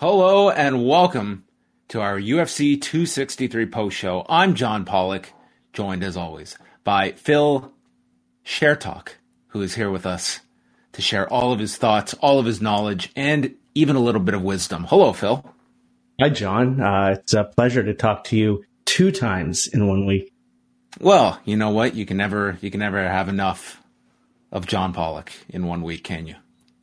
Hello and welcome to our UFC 263 post show. I'm John Pollock, joined as always by Phil Shertalk, who is here with us to share all of his thoughts, all of his knowledge, and even a little bit of wisdom. Hello, Phil. Hi, John. Uh, it's a pleasure to talk to you two times in one week. Well, you know what? You can never you can never have enough of John Pollock in one week, can you?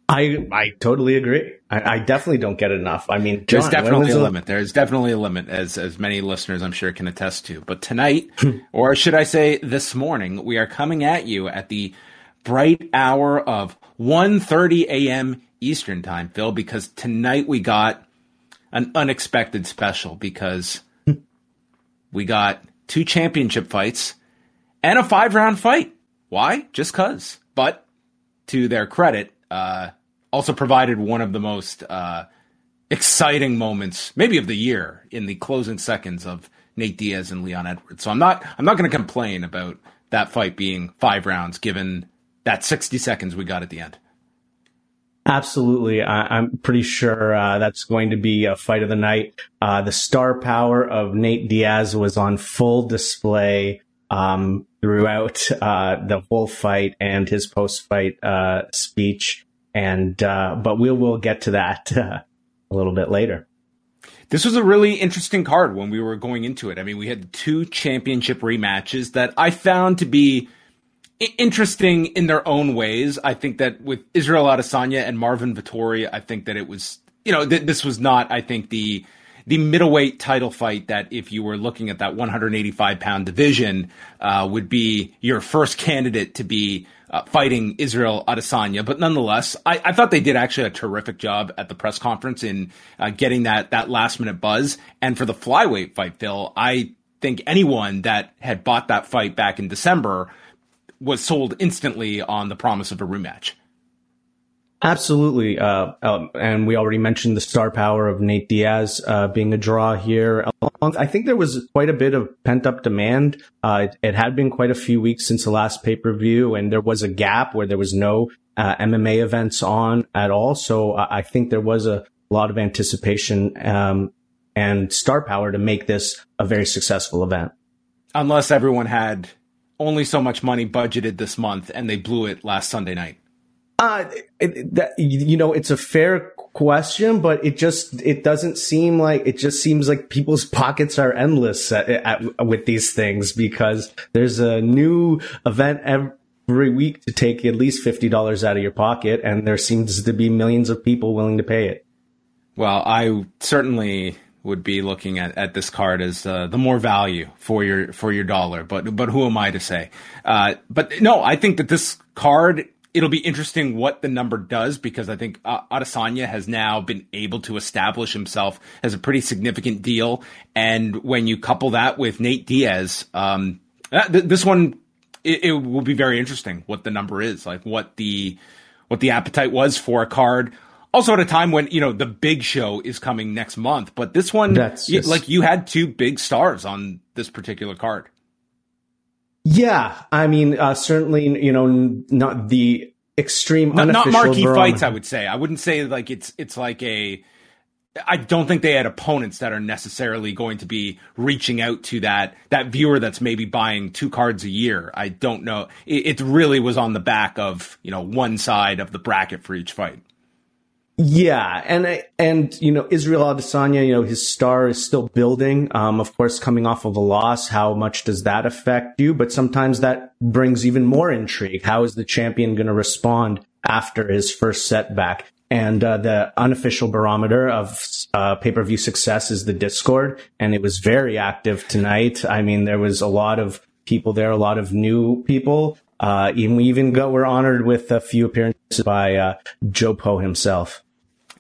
I I totally agree. I, I definitely don't get enough. I mean, There's definitely a limit. There's definitely a limit, as as many listeners I'm sure can attest to. But tonight, hmm. or should I say this morning, we are coming at you at the bright hour of 1.30 a.m. Eastern time, Phil, because tonight we got an unexpected special because hmm. we got two championship fights and a five round fight. Why? Just cause. But to their credit, uh, also provided one of the most uh, exciting moments, maybe of the year, in the closing seconds of Nate Diaz and Leon Edwards. So I'm not I'm not going to complain about that fight being five rounds, given that 60 seconds we got at the end. Absolutely. I, I'm pretty sure uh, that's going to be a fight of the night. Uh, the star power of Nate Diaz was on full display um, throughout uh, the whole fight and his post fight uh, speech. And uh, but we will get to that uh, a little bit later. This was a really interesting card when we were going into it. I mean, we had two championship rematches that I found to be interesting in their own ways. I think that with Israel Adesanya and Marvin Vettori, I think that it was, you know, th- this was not, I think, the the middleweight title fight that if you were looking at that 185 pound division uh, would be your first candidate to be uh, fighting Israel Adesanya. But nonetheless, I, I thought they did actually a terrific job at the press conference in uh, getting that that last minute buzz. And for the flyweight fight, Phil, I think anyone that had bought that fight back in December was sold instantly on the promise of a rematch. Absolutely. Uh, um, and we already mentioned the star power of Nate Diaz uh, being a draw here. I think there was quite a bit of pent up demand. Uh, it, it, had been quite a few weeks since the last pay per view, and there was a gap where there was no uh, MMA events on at all. So I think there was a lot of anticipation um, and star power to make this a very successful event. Unless everyone had only so much money budgeted this month and they blew it last Sunday night. Uh, it, that, you know, it's a fair question, but it just, it doesn't seem like, it just seems like people's pockets are endless at, at, with these things because there's a new event every week to take at least $50 out of your pocket. And there seems to be millions of people willing to pay it. Well, I certainly would be looking at, at this card as uh, the more value for your for your dollar. But but who am I to say? Uh, but no, I think that this card it'll be interesting what the number does because I think uh, Adesanya has now been able to establish himself as a pretty significant deal. And when you couple that with Nate Diaz, um, th- this one it, it, will be very interesting what the number is, like what the what the appetite was for a card. Also, at a time when you know the big show is coming next month, but this one, That's just... like you had two big stars on this particular card. Yeah, I mean, uh, certainly, you know, not the extreme, not, not marquee barometer. fights. I would say I wouldn't say like it's it's like a. I don't think they had opponents that are necessarily going to be reaching out to that that viewer that's maybe buying two cards a year. I don't know. It, it really was on the back of you know one side of the bracket for each fight. Yeah, and and you know Israel Adesanya, you know his star is still building. Um, of course, coming off of a loss, how much does that affect you? But sometimes that brings even more intrigue. How is the champion going to respond after his first setback? And uh, the unofficial barometer of uh, pay per view success is the Discord, and it was very active tonight. I mean, there was a lot of people there, a lot of new people. Uh, and we even got, were honored with a few appearances by uh, Joe Poe himself.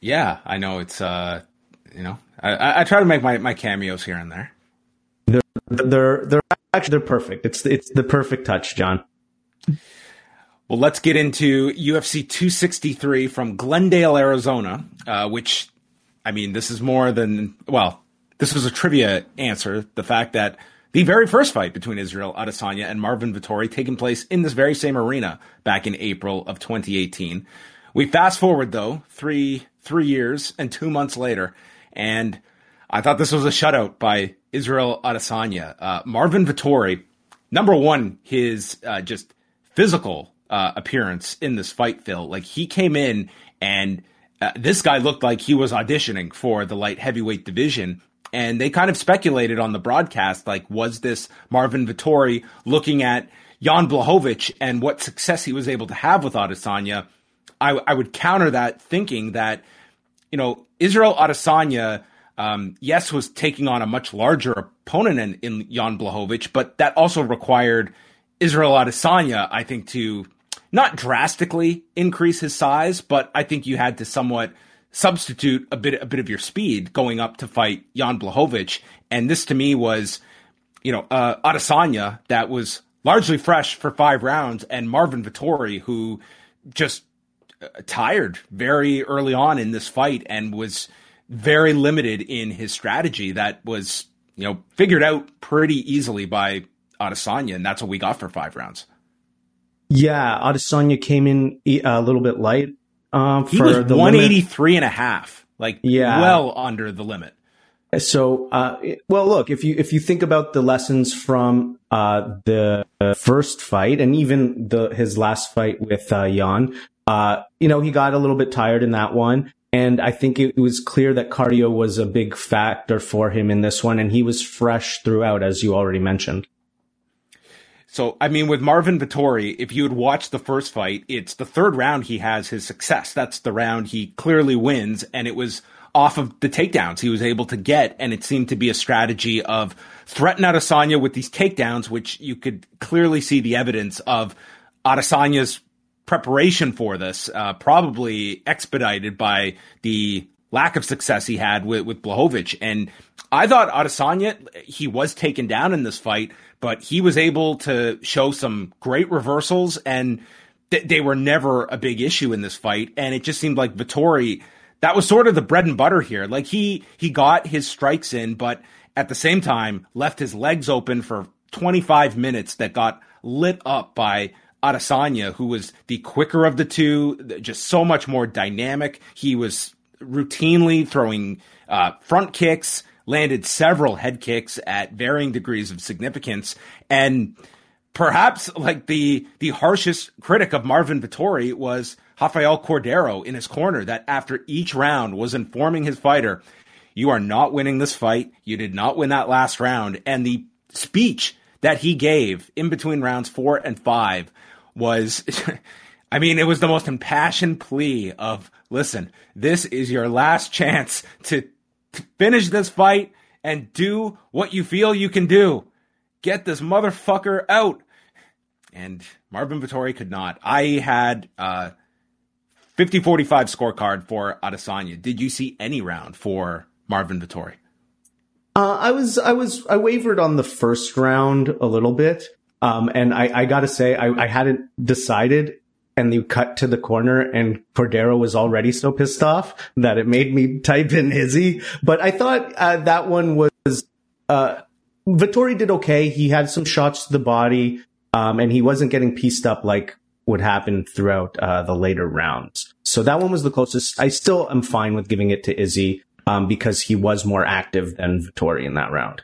Yeah, I know it's uh, you know, I, I try to make my, my cameos here and there. They're they're they're actually they're perfect. It's it's the perfect touch, John. Well, let's get into UFC 263 from Glendale, Arizona, uh, which, I mean, this is more than well, this was a trivia answer. The fact that the very first fight between Israel Adesanya and Marvin Vettori taking place in this very same arena back in April of 2018. We fast forward though three three years and two months later, and I thought this was a shutout by Israel Adesanya. Uh, Marvin Vettori, number one, his uh, just physical uh, appearance in this fight, Phil. Like he came in and uh, this guy looked like he was auditioning for the light heavyweight division. And they kind of speculated on the broadcast, like, was this Marvin Vettori looking at Jan Blachowicz and what success he was able to have with Adesanya? I, I would counter that thinking that, you know, Israel Adesanya, um, yes, was taking on a much larger opponent in, in Jan Blachowicz, but that also required Israel Adesanya, I think, to not drastically increase his size, but I think you had to somewhat substitute a bit a bit of your speed going up to fight Jan Blachowicz. And this to me was, you know, uh, Adesanya that was largely fresh for five rounds, and Marvin Vettori who just tired very early on in this fight and was very limited in his strategy that was, you know, figured out pretty easily by Adesanya, and that's what we got for five rounds. Yeah, Adesanya came in a little bit light. Um, he was 183 limit. and a half, like yeah. well under the limit. So, uh, well, look, if you, if you think about the lessons from, uh, the first fight and even the, his last fight with, uh, Jan, uh, you know, he got a little bit tired in that one. And I think it was clear that cardio was a big factor for him in this one. And he was fresh throughout, as you already mentioned. So, I mean, with Marvin Vettori, if you had watched the first fight, it's the third round he has his success. That's the round he clearly wins. And it was off of the takedowns he was able to get. And it seemed to be a strategy of threaten Adesanya with these takedowns, which you could clearly see the evidence of Adesanya's preparation for this, uh, probably expedited by the lack of success he had with, with Blachowicz. And I thought Adesanya, he was taken down in this fight, but he was able to show some great reversals and th- they were never a big issue in this fight. And it just seemed like Vettori, that was sort of the bread and butter here. Like he, he got his strikes in, but at the same time left his legs open for 25 minutes that got lit up by Adesanya, who was the quicker of the two, just so much more dynamic. He was routinely throwing uh, front kicks, landed several head kicks at varying degrees of significance, and perhaps like the the harshest critic of Marvin Vettori was Rafael Cordeiro in his corner. That after each round was informing his fighter, "You are not winning this fight. You did not win that last round." And the speech that he gave in between rounds four and five was, I mean, it was the most impassioned plea of, listen, this is your last chance to, to finish this fight and do what you feel you can do. Get this motherfucker out. And Marvin Vettori could not. I had uh 50 45 scorecard for Adesanya. Did you see any round for Marvin Vettori? Uh, I was, I was, I wavered on the first round a little bit. Um, and I, I gotta say, I, I hadn't decided and you cut to the corner and Cordeiro was already so pissed off that it made me type in Izzy. But I thought uh, that one was, uh, Vettori did okay. He had some shots to the body, um, and he wasn't getting pieced up like would happen throughout uh, the later rounds. So that one was the closest. I still am fine with giving it to Izzy um, because he was more active than Vettori in that round.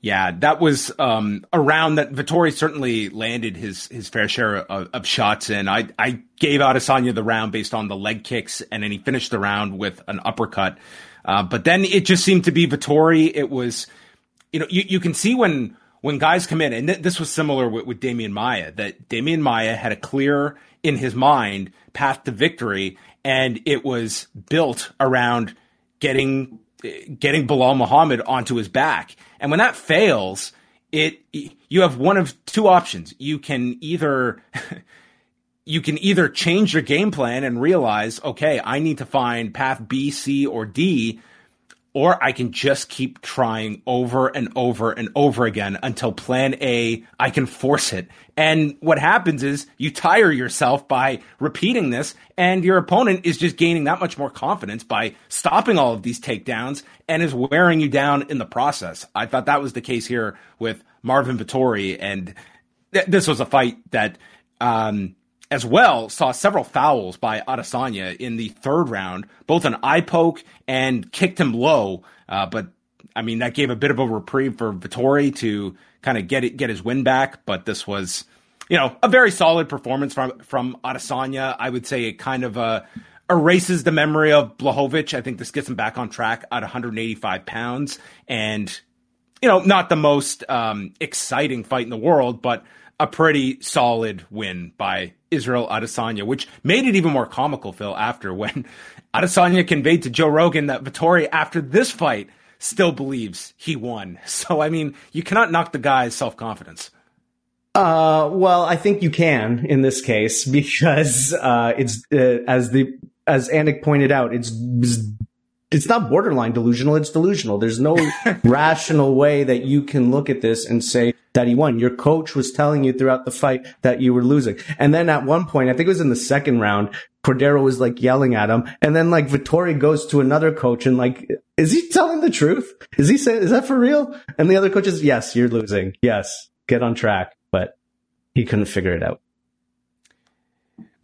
Yeah, that was um, a round that Vettori certainly landed his his fair share of, of, shots in. I I gave Adesanya the round based on the leg kicks, and then he finished the round with an uppercut. Uh, but then it just seemed to be Vettori. It was, you know, you, you can see when when guys come in, and th- this was similar with, with Demian Maia, that Demian Maia had a clear in his mind path to victory, and it was built around getting getting Belal Muhammad onto his back. And when that fails, it you have one of two options. You can either you can either change your game plan and realize, okay, I need to find path B, C, or D or I can just keep trying over and over and over again until plan A, I can force it. And what happens is you tire yourself by repeating this and your opponent is just gaining that much more confidence by stopping all of these takedowns and is wearing you down in the process. I thought that was the case here with Marvin Vettori, and th- this was a fight that, um, as well saw several fouls by Adesanya in the third round, both an eye poke and kicked him low. Uh, but I mean, that gave a bit of a reprieve for Vettori to kind of get it, get his win back. But this was, you know, a very solid performance from from Adesanya. I would say it kind of uh, erases the memory of Blachowicz. I think this gets him back on track at 185 pounds, and you know, not the most um, exciting fight in the world, but a pretty solid win by Israel Adesanya, which made it even more comical, Phil, after when Adesanya conveyed to Joe Rogan that Vettori, after this fight, still believes he won. So, I mean, you cannot knock the guy's self confidence. Uh, well, I think you can in this case because uh, it's uh, as the as Anik pointed out, it's it's not borderline delusional, it's delusional. There's no rational way that you can look at this and say that he won. Your coach was telling you throughout the fight that you were losing. And then at one point, I think it was in the second round, Cordeiro was like yelling at him. And then like Vettori goes to another coach and like, is he telling the truth? Is he saying, is that for real? And the other coach is, yes, you're losing. Yes, get on track. But he couldn't figure it out.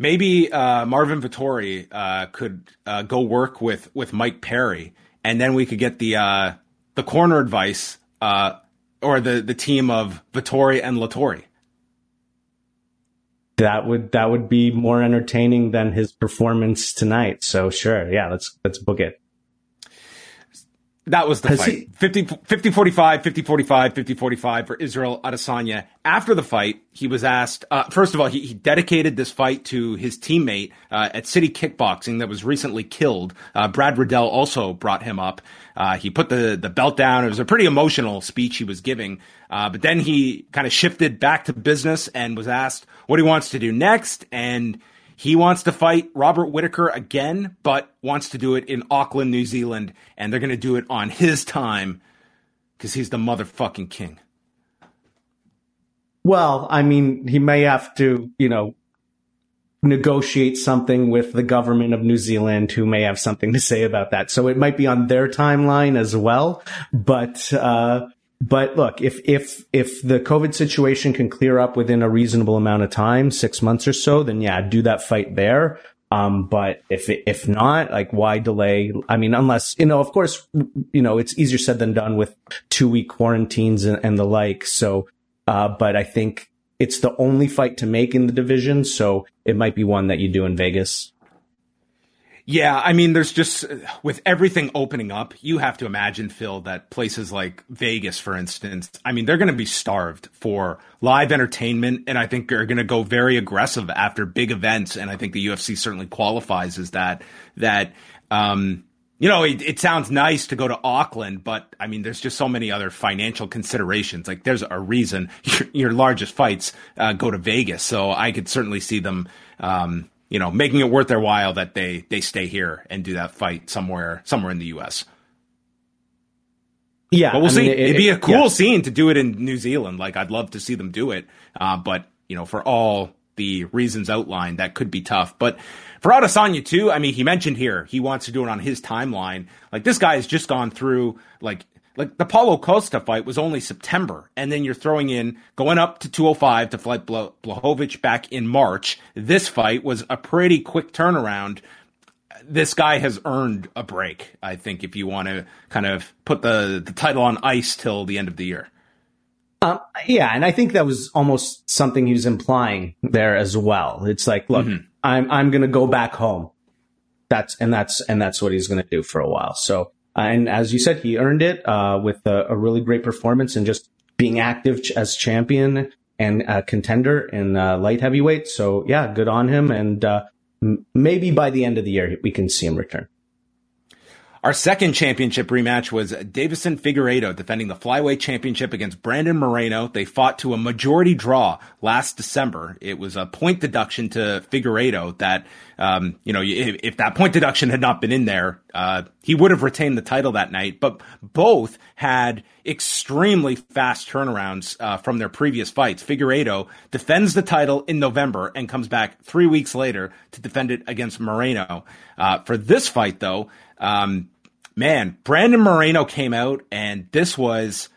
Maybe uh, Marvin Vettori uh, could uh, go work with with Mike Perry, and then we could get the uh, the corner advice uh, or the the team of Vittori and Vettori. That would that would be more entertaining than his performance tonight. So sure, yeah, let's let's book it. That was the Has fight. He, 50, 50 45, 50 45, 50 45 for Israel Adesanya. After the fight, he was asked, uh, first of all, he, he, dedicated this fight to his teammate uh, at City Kickboxing that was recently killed. Uh, Brad Riddell also brought him up. Uh, he put the, the belt down. It was a pretty emotional speech he was giving. Uh, but then he kind of shifted back to business and was asked what he wants to do next. And he wants to fight Robert Whitaker again, but wants to do it in Auckland, New Zealand, and they're going to do it on his time because he's the motherfucking king. Well, I mean, he may have to, you know, negotiate something with the government of New Zealand who may have something to say about that. So it might be on their timeline as well. But, uh, but look, if, if, if the COVID situation can clear up within a reasonable amount of time, six months or so, then yeah, do that fight there. Um, but if, if not, like, why delay? I mean, unless, you know, of course, you know, it's easier said than done with two week quarantines and, and the like. So, uh, but I think it's the only fight to make in the division. So it might be one that you do in Vegas. Yeah, I mean, there's just with everything opening up, you have to imagine, Phil, that places like Vegas, for instance, I mean, they're going to be starved for live entertainment, and I think they're going to go very aggressive after big events. And I think the UFC certainly qualifies as that. That um, you know, it, it sounds nice to go to Auckland, but I mean, there's just so many other financial considerations. Like, there's a reason your, your largest fights uh, go to Vegas, so I could certainly see them. Um, you know, making it worth their while that they they stay here and do that fight somewhere somewhere in the U.S. Yeah, but we'll I see. Mean, it, It'd be a cool yeah. scene to do it in New Zealand. Like I'd love to see them do it, uh, but you know, for all the reasons outlined, that could be tough. But for Adesanya too, I mean, he mentioned here he wants to do it on his timeline. Like this guy has just gone through like like the Paulo Costa fight was only September, and then you're throwing in going up to 205 to fight Blachowicz back in March. This fight was a pretty quick turnaround. This guy has earned a break, I think, if you want to kind of put the, the title on ice till the end of the year. Um, yeah, and I think that was almost something he was implying there as well. It's like, look, mm-hmm. I'm I'm going to go back home. That's and that's and that's what he's going to do for a while. So and as you said, he earned it uh, with a, a, really great performance and just being active as champion and contender in uh, light heavyweight. So yeah, good on him. And uh, m- maybe by the end of the year, we can see him return. Our second championship rematch was Deiveson Figueiredo defending the flyweight championship against Brandon Moreno. They fought to a majority draw last December. It was a point deduction to Figueiredo that, um, you know, if, if, that point deduction had not been in there, uh, he would have retained the title that night. But both had extremely fast turnarounds uh, from their previous fights. Figueiredo defends the title in November and comes back three weeks later to defend it against Moreno. Uh, for this fight, though, um, man, Brandon Moreno came out, and this was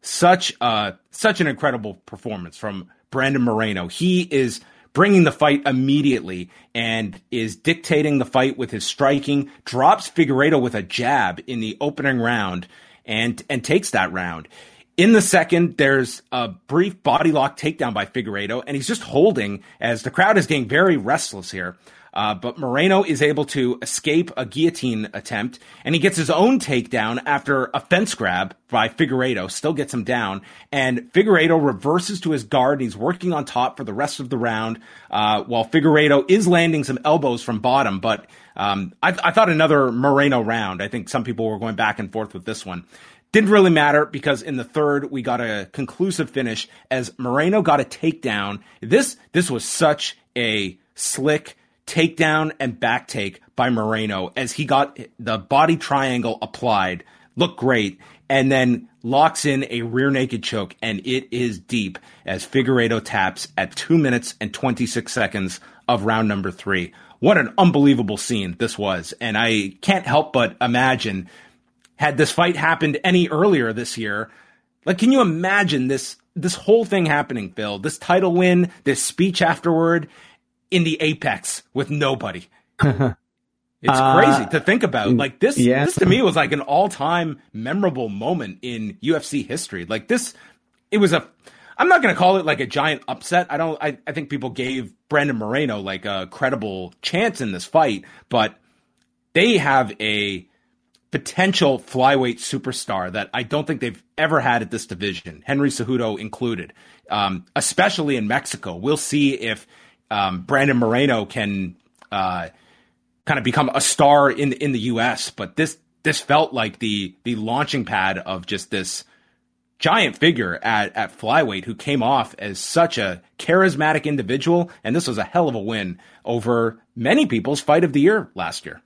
such a such an incredible performance from Brandon Moreno. He is bringing the fight immediately and is dictating the fight with his striking. Drops Figueiredo with a jab in the opening round and and takes that round. In the second, there's a brief body lock takedown by Figueiredo, and he's just holding as the crowd is getting very restless here. Uh, but Moreno is able to escape a guillotine attempt, and he gets his own takedown after a fence grab by Figueiredo, still gets him down. And Figueiredo reverses to his guard, and he's working on top for the rest of the round, uh, while Figueiredo is landing some elbows from bottom. But um, I, I thought another Moreno round. I think some people were going back and forth with this one. Didn't really matter because in the third we got a conclusive finish as Moreno got a takedown. This this was such a slick takedown and back take by Moreno as he got the body triangle applied. Looked great. And then locks in a rear naked choke, and it is deep as Figueiredo taps at two minutes and 26 seconds of round number three. What an unbelievable scene this was. And I can't help but imagine had this fight happened any earlier this year, like, can you imagine this, this whole thing happening, Phil? This title win, this speech afterward, in the apex with nobody. It's uh, crazy to think about. Like this, yeah. this to me was like an all-time memorable moment in UFC history. Like this, it was a. I'm not going to call it like a giant upset. I don't. I, I think people gave Brandon Moreno like a credible chance in this fight, but they have a potential flyweight superstar that I don't think they've ever had at this division, Henry Cejudo included, um, especially in Mexico. We'll see if um, Brandon Moreno can uh, kind of become a star in in the U.S. But this this felt like the the launching pad of just this giant figure at at flyweight who came off as such a charismatic individual, and this was a hell of a win over many people's fight of the year last year.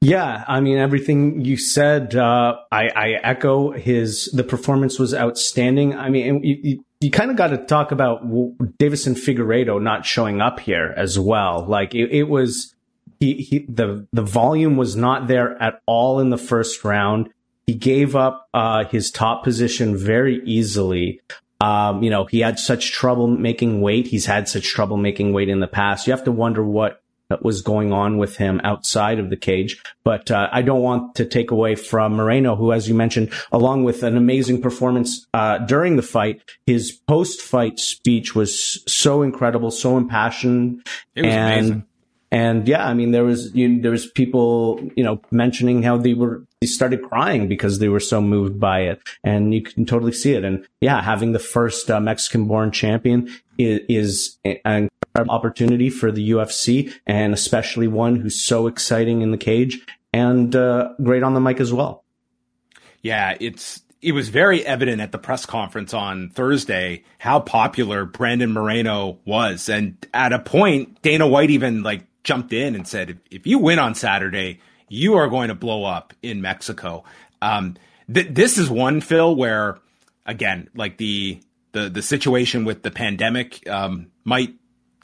Yeah, I mean everything you said. Uh, I, I, echo his. The performance was outstanding. I mean, kind of got to talk about Deiveson Figueiredo not showing up here as well. Like it, it was, he, he, the, the volume was not there at all in the first round. He gave up, uh, his top position very easily. Um, you know, he had such trouble making weight. He's had such trouble making weight in the past. You have to wonder what that was going on with him outside of the cage. But uh, I don't want to take away from Moreno, who, as you mentioned, along with an amazing performance uh, during the fight, his post-fight speech was so incredible, so impassioned, and amazing. and yeah, I mean, there was you, there was people you know mentioning how they were they started crying because they were so moved by it, and you can totally see it. And yeah, having the first uh, Mexican-born champion is, is an opportunity for the UFC and especially one who's so exciting in the cage and uh, great on the mic as well. Yeah, it's it was very evident at the press conference on Thursday how popular Brandon Moreno was, and at a point, Dana White even like jumped in and said, "If, if you win on Saturday, you are going to blow up in Mexico." Um, th- this is one Phil where, again, like the the the situation with the pandemic um, might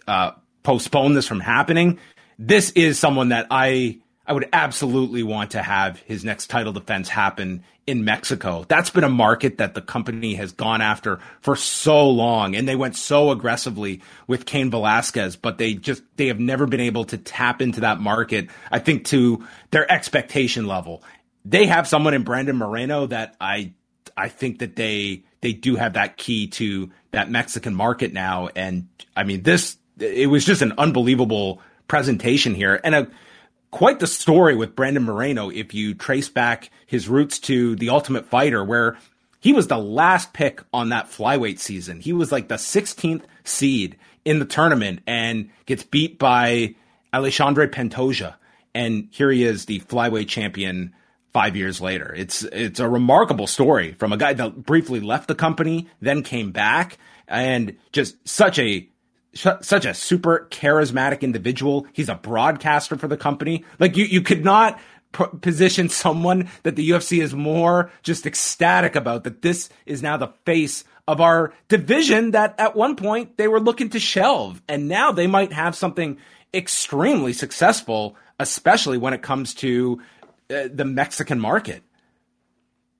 uh, postpone this from happening. This is someone that I I would absolutely want to have his next title defense happen in Mexico. That's been a market that the company has gone after for so long and they went so aggressively with Cain Velasquez, but they just, they have never been able to tap into that market, I think to their expectation level. They have someone in Brandon Moreno that I, I think that they, they do have that key to that Mexican market now. And I mean, this, it was just an unbelievable presentation here and a, quite the story with Brandon Moreno if you trace back his roots to the Ultimate Fighter, where he was the last pick on that flyweight season. He was like the 16th seed in the tournament and gets beat by Alexandre Pantoja. And here he is, the flyweight champion five years later. It's it's a remarkable story from a guy that briefly left the company, then came back, and just such a such a super charismatic individual. He's a broadcaster for the company. Like you, you could not p- position someone that the UFC is more just ecstatic about that this is now the face of our division that at one point they were looking to shelve. And now they might have something extremely successful, especially when it comes to uh, the Mexican market.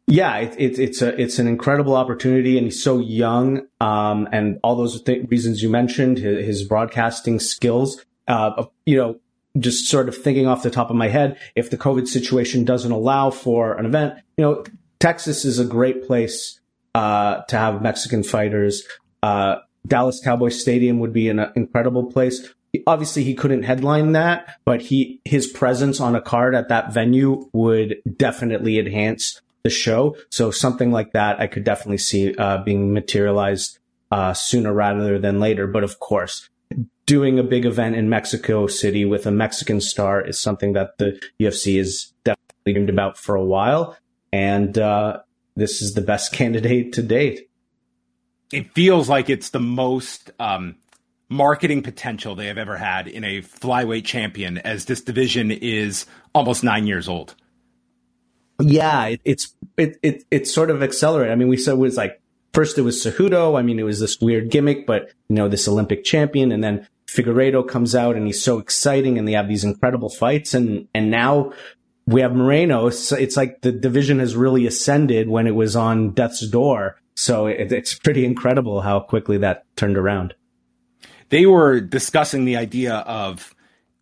Yeah, it, it, it's a it's an incredible opportunity, and he's so young, um, and all those th- reasons you mentioned, his, his broadcasting skills. Uh, you know, just sort of thinking off the top of my head, if the COVID situation doesn't allow for an event, you know, Texas is a great place uh, to have Mexican fighters. Uh, Dallas Cowboy Stadium would be an incredible place. Obviously, he couldn't headline that, but he his presence on a card at that venue would definitely enhance the show. So something like that, I could definitely see uh, being materialized uh, sooner rather than later. But of course, doing a big event in Mexico City with a Mexican star is something that the UFC is definitely dreamed about for a while. And uh, this is the best candidate to date. It feels like it's the most um, marketing potential they have ever had in a flyweight champion, as this division is almost nine years old yeah, it, it's it, it it's sort of accelerated. I mean, we said it was like first it was Cejudo. I mean, it was this weird gimmick, but you know, this Olympic champion, and then Figueiredo comes out and he's so exciting, and they have these incredible fights, and and now we have Moreno. It's, it's like the division has really ascended when it was on death's door. So it, it's pretty incredible how quickly that turned around. They were discussing the idea of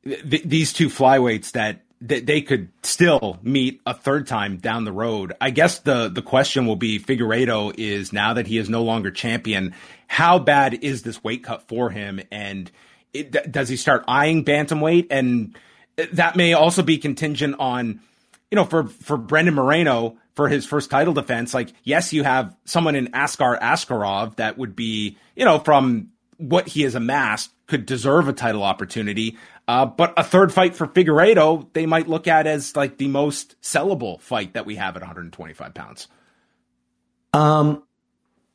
th- these two flyweights that that they could still meet a third time down the road. I guess the the question will be Figueiredo is now that he is no longer champion, how bad is this weight cut for him and it, does he start eyeing bantamweight and that may also be contingent on you know for for Brandon Moreno for his first title defense like yes you have someone in Askar Askarov that would be you know from what he has amassed could deserve a title opportunity. Uh, but a third fight for Figueiredo, they might look at as like the most sellable fight that we have at 125 pounds. Um,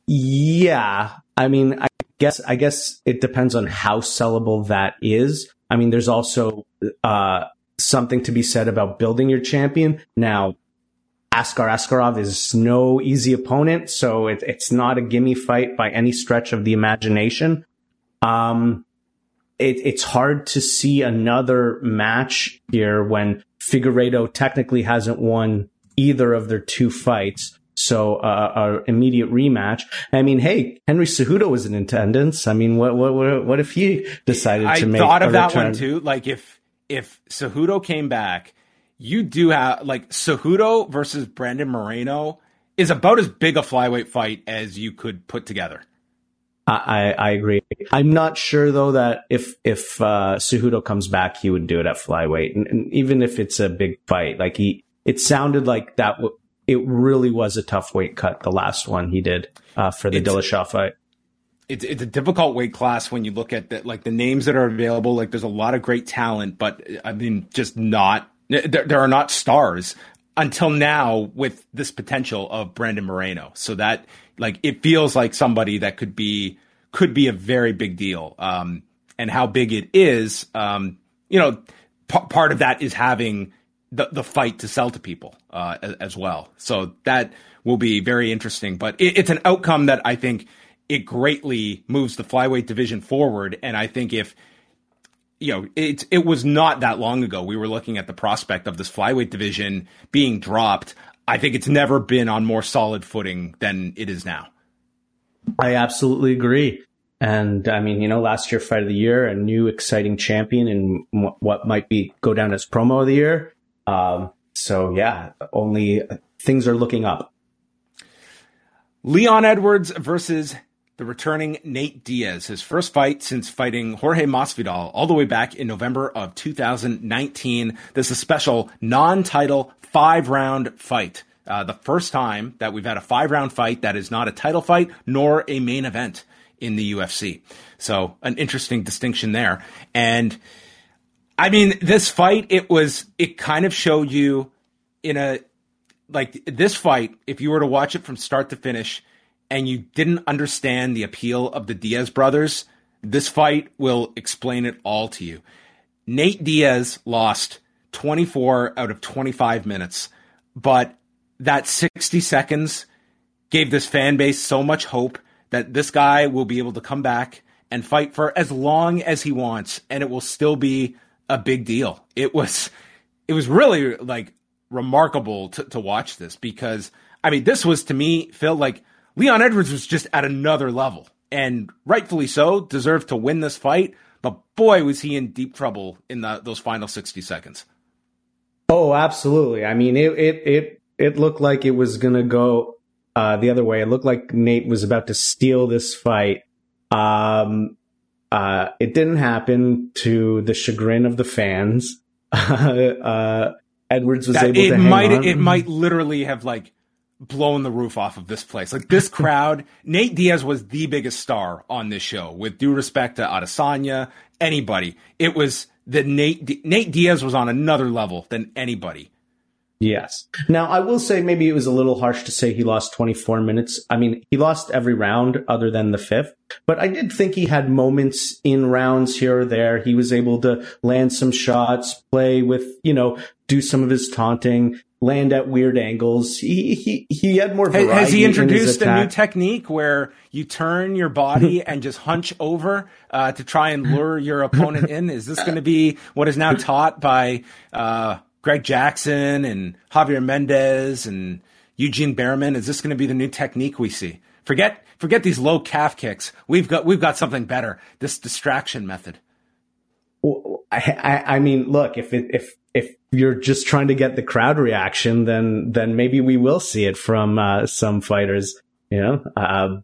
yeah. I mean, I guess, I guess it depends on how sellable that is. I mean, there's also, uh, something to be said about building your champion. Now, Askar Askarov is no easy opponent, so it, it's not a gimme fight by any stretch of the imagination. Um, it, it's hard to see another match here when Figueiredo technically hasn't won either of their two fights. So, uh, our immediate rematch. I mean, hey, Henry Cejudo was in attendance. I mean, what, what, what if he decided to I make? I thought of that return? one too. Like if if Cejudo came back, you do have like Cejudo versus Brandon Moreno is about as big a flyweight fight as you could put together. I, I agree. I'm not sure though that if if uh, Cejudo comes back, he would do it at flyweight, and, and even if it's a big fight, like he, it sounded like that. W- it really was a tough weight cut. The last one he did uh, for the it's, Dillashaw fight. It's it's a difficult weight class when you look at the, like the names that are available. Like there's a lot of great talent, but I mean, just not there, there are not stars until now with this potential of Brandon Moreno. So that like it feels like somebody that could be could be a very big deal. Um, and how big it is, um, you know, p- part of that is having the the fight to sell to people uh, as, as, well. So that will be very interesting. But it, it's an outcome that I think it greatly moves the flyweight division forward. And I think if you know, it it was not that long ago. We were looking at the prospect of this flyweight division being dropped. I think it's never been on more solid footing than it is now. I absolutely agree. And I mean, you know, last year fight of the year, a new exciting champion in what might be go down as promo of the year. Um, so yeah, only things are looking up. Leon Edwards versus the returning Nate Diaz, his first fight since fighting Jorge Masvidal all the way back in November of 2019. This is a special non-title five-round fight. Uh, the first time that we've had a five-round fight that is not a title fight nor a main event in the UFC. So an interesting distinction there. And I mean, this fight, it was, it kind of showed you in a, like this fight, if you were to watch it from start to finish, and you didn't understand the appeal of the Diaz brothers, this fight will explain it all to you. Nate Diaz lost 24 out of 25 minutes, but that 60 seconds gave this fan base so much hope that this guy will be able to come back and fight for as long as he wants and it will still be a big deal. It was it was really like remarkable to, to watch this because I mean this was to me Phil like Leon Edwards was just at another level and rightfully so, deserved to win this fight. But boy, was he in deep trouble in the, those final 60 seconds. Oh, absolutely. I mean, it, it, it, it looked like it was going to go uh, the other way. It looked like Nate was about to steal this fight. Um, uh, it didn't happen to the chagrin of the fans. uh, Edwards was that able it to might, on. It might literally have like blown the roof off of this place. Like this crowd, Nate Diaz was the biggest star on this show. With due respect to Adesanya, anybody, it was that Nate Nate Diaz was on another level than anybody. Yes. Now, I will say maybe it was a little harsh to say he lost 24 minutes. I mean, he lost every round other than the fifth, but I did think he had moments in rounds here or there. He was able to land some shots, play with, you know, do some of his taunting, land at weird angles. He he he had more variety. Has he introduced in a new technique where you turn your body and just hunch over uh, to try and lure your opponent in? Is this going to be what is now taught by uh, Greg Jackson and Javier Mendez and Eugene Bareman? Is this going to be the new technique we see? Forget forget these low calf kicks. We've got we've got something better. This distraction method. Well, I, I, I mean, look, if it, if if you're just trying to get the crowd reaction, then then maybe we will see it from uh, some fighters. You know, uh,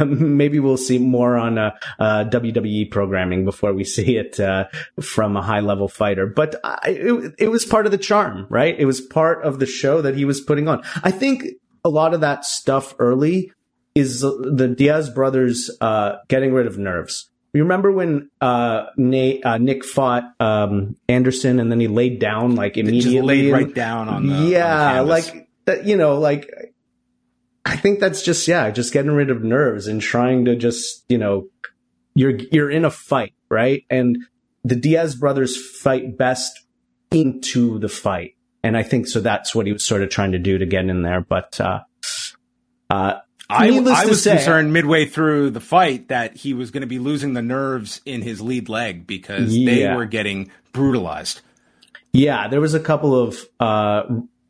maybe we'll see more on uh, uh WWE programming before we see it uh, from a high level fighter. But I, it, it was part of the charm, right? It was part of the show that he was putting on. I think a lot of that stuff early is the Diaz brothers getting rid of nerves. You remember when uh, Nate, uh, Nick fought um, Anderson and then he laid down like immediately, just laid right down on the yeah, on the like you know, like I think that's just yeah, just getting rid of nerves and trying to just you know, you're you're in a fight, right? And the Diaz brothers fight best into the fight, and I think so. That's what he was sort of trying to do to get in there, but. uh uh, I, I was say, concerned midway through the fight that he was going to be losing the nerves in his lead leg because yeah. they were getting brutalized. Yeah, there was a couple of uh,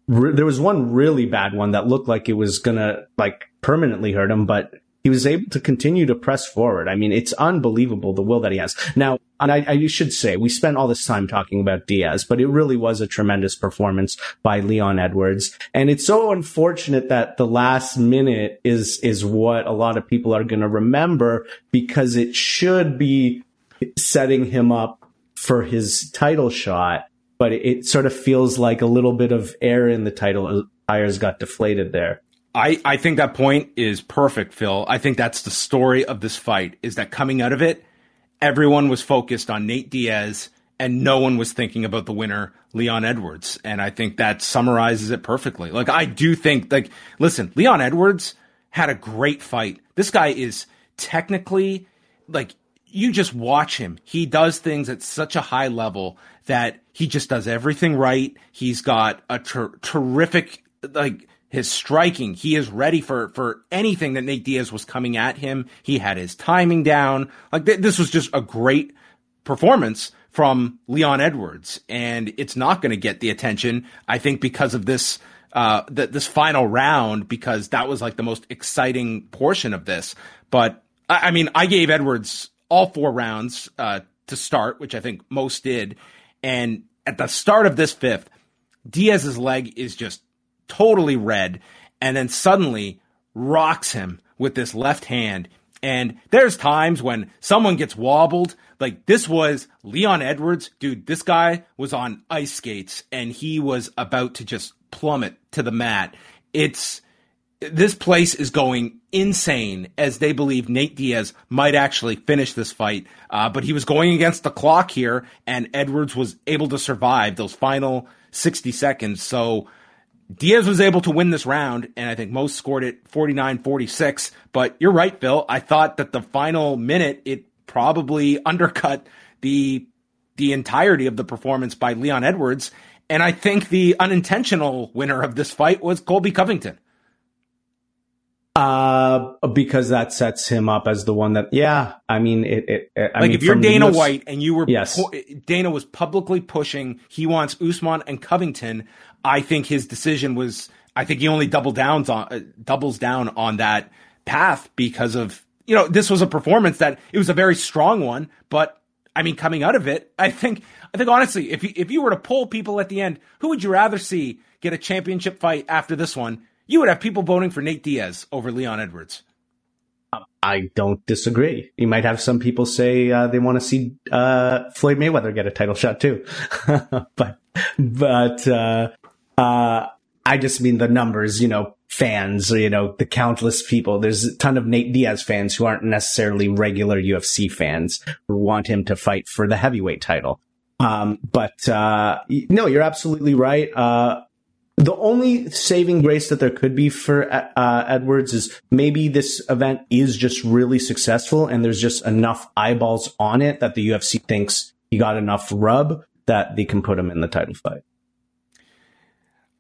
re- there was one really bad one that looked like it was going to like permanently hurt him, but he was able to continue to press forward. I mean, it's unbelievable the will that he has. Now, and I, I, should say, we spent all this time talking about Diaz, but it really was a tremendous performance by Leon Edwards. And it's so unfortunate that the last minute is, is what a lot of people are going to remember because it should be setting him up for his title shot. But it, it sort of feels like a little bit of air in the title tires got deflated there. I, I think that point is perfect, Phil. I think that's the story of this fight is that coming out of it, everyone was focused on Nate Diaz and no one was thinking about the winner, Leon Edwards. And I think that summarizes it perfectly. Like, I do think, like, listen, Leon Edwards had a great fight. This guy is technically, like, you just watch him. He does things at such a high level that he just does everything right. He's got a ter- terrific, like, his striking. He is ready for, for anything that Nate Diaz was coming at him. He had his timing down. Like th- this was just a great performance from Leon Edwards, and it's not going to get the attention. I think because of this uh, th- this final round, because that was like the most exciting portion of this. But I, I mean, I gave Edwards all four rounds uh, to start, which I think most did, and at the start of this fifth, Diaz's leg is just totally red, and then suddenly rocks him with this left hand. And there's times when someone gets wobbled like this was Leon Edwards, dude. This guy was on ice skates and he was about to just plummet to the mat. It's this place is going insane as they believe Nate Diaz might actually finish this fight. Uh, but he was going against the clock here, and Edwards was able to survive those final 60 seconds. So Diaz was able to win this round, and I think most scored it 49 46. But you're right, Phil. I thought that the final minute, it probably undercut the the entirety of the performance by Leon Edwards. And I think the unintentional winner of this fight was Colby Covington. Uh, because that sets him up as the one that, yeah, I mean, it, it, it I like mean, if you're Dana US, White and you were, yes. Dana was publicly pushing, he wants Usman and Covington. I think his decision was, I think he only double downs on, uh, doubles down on that path because of you know, this was a performance that it was a very strong one, but I mean, coming out of it, I think, I think honestly, if you, if you were to poll people at the end, who would you rather see get a championship fight after this one? You would have people voting for Nate Diaz over Leon Edwards. I don't disagree. You might have some people say uh, they want to see uh, Floyd Mayweather get a title shot too, but but uh, uh, I just mean the numbers. You know, fans, you know, the countless people. There's a ton of Nate Diaz fans who aren't necessarily regular UFC fans who want him to fight for the heavyweight title. Um, but, uh, no, you're absolutely right. Uh, the only saving grace that there could be for uh, Edwards is maybe this event is just really successful and there's just enough eyeballs on it that the UFC thinks he got enough rub that they can put him in the title fight.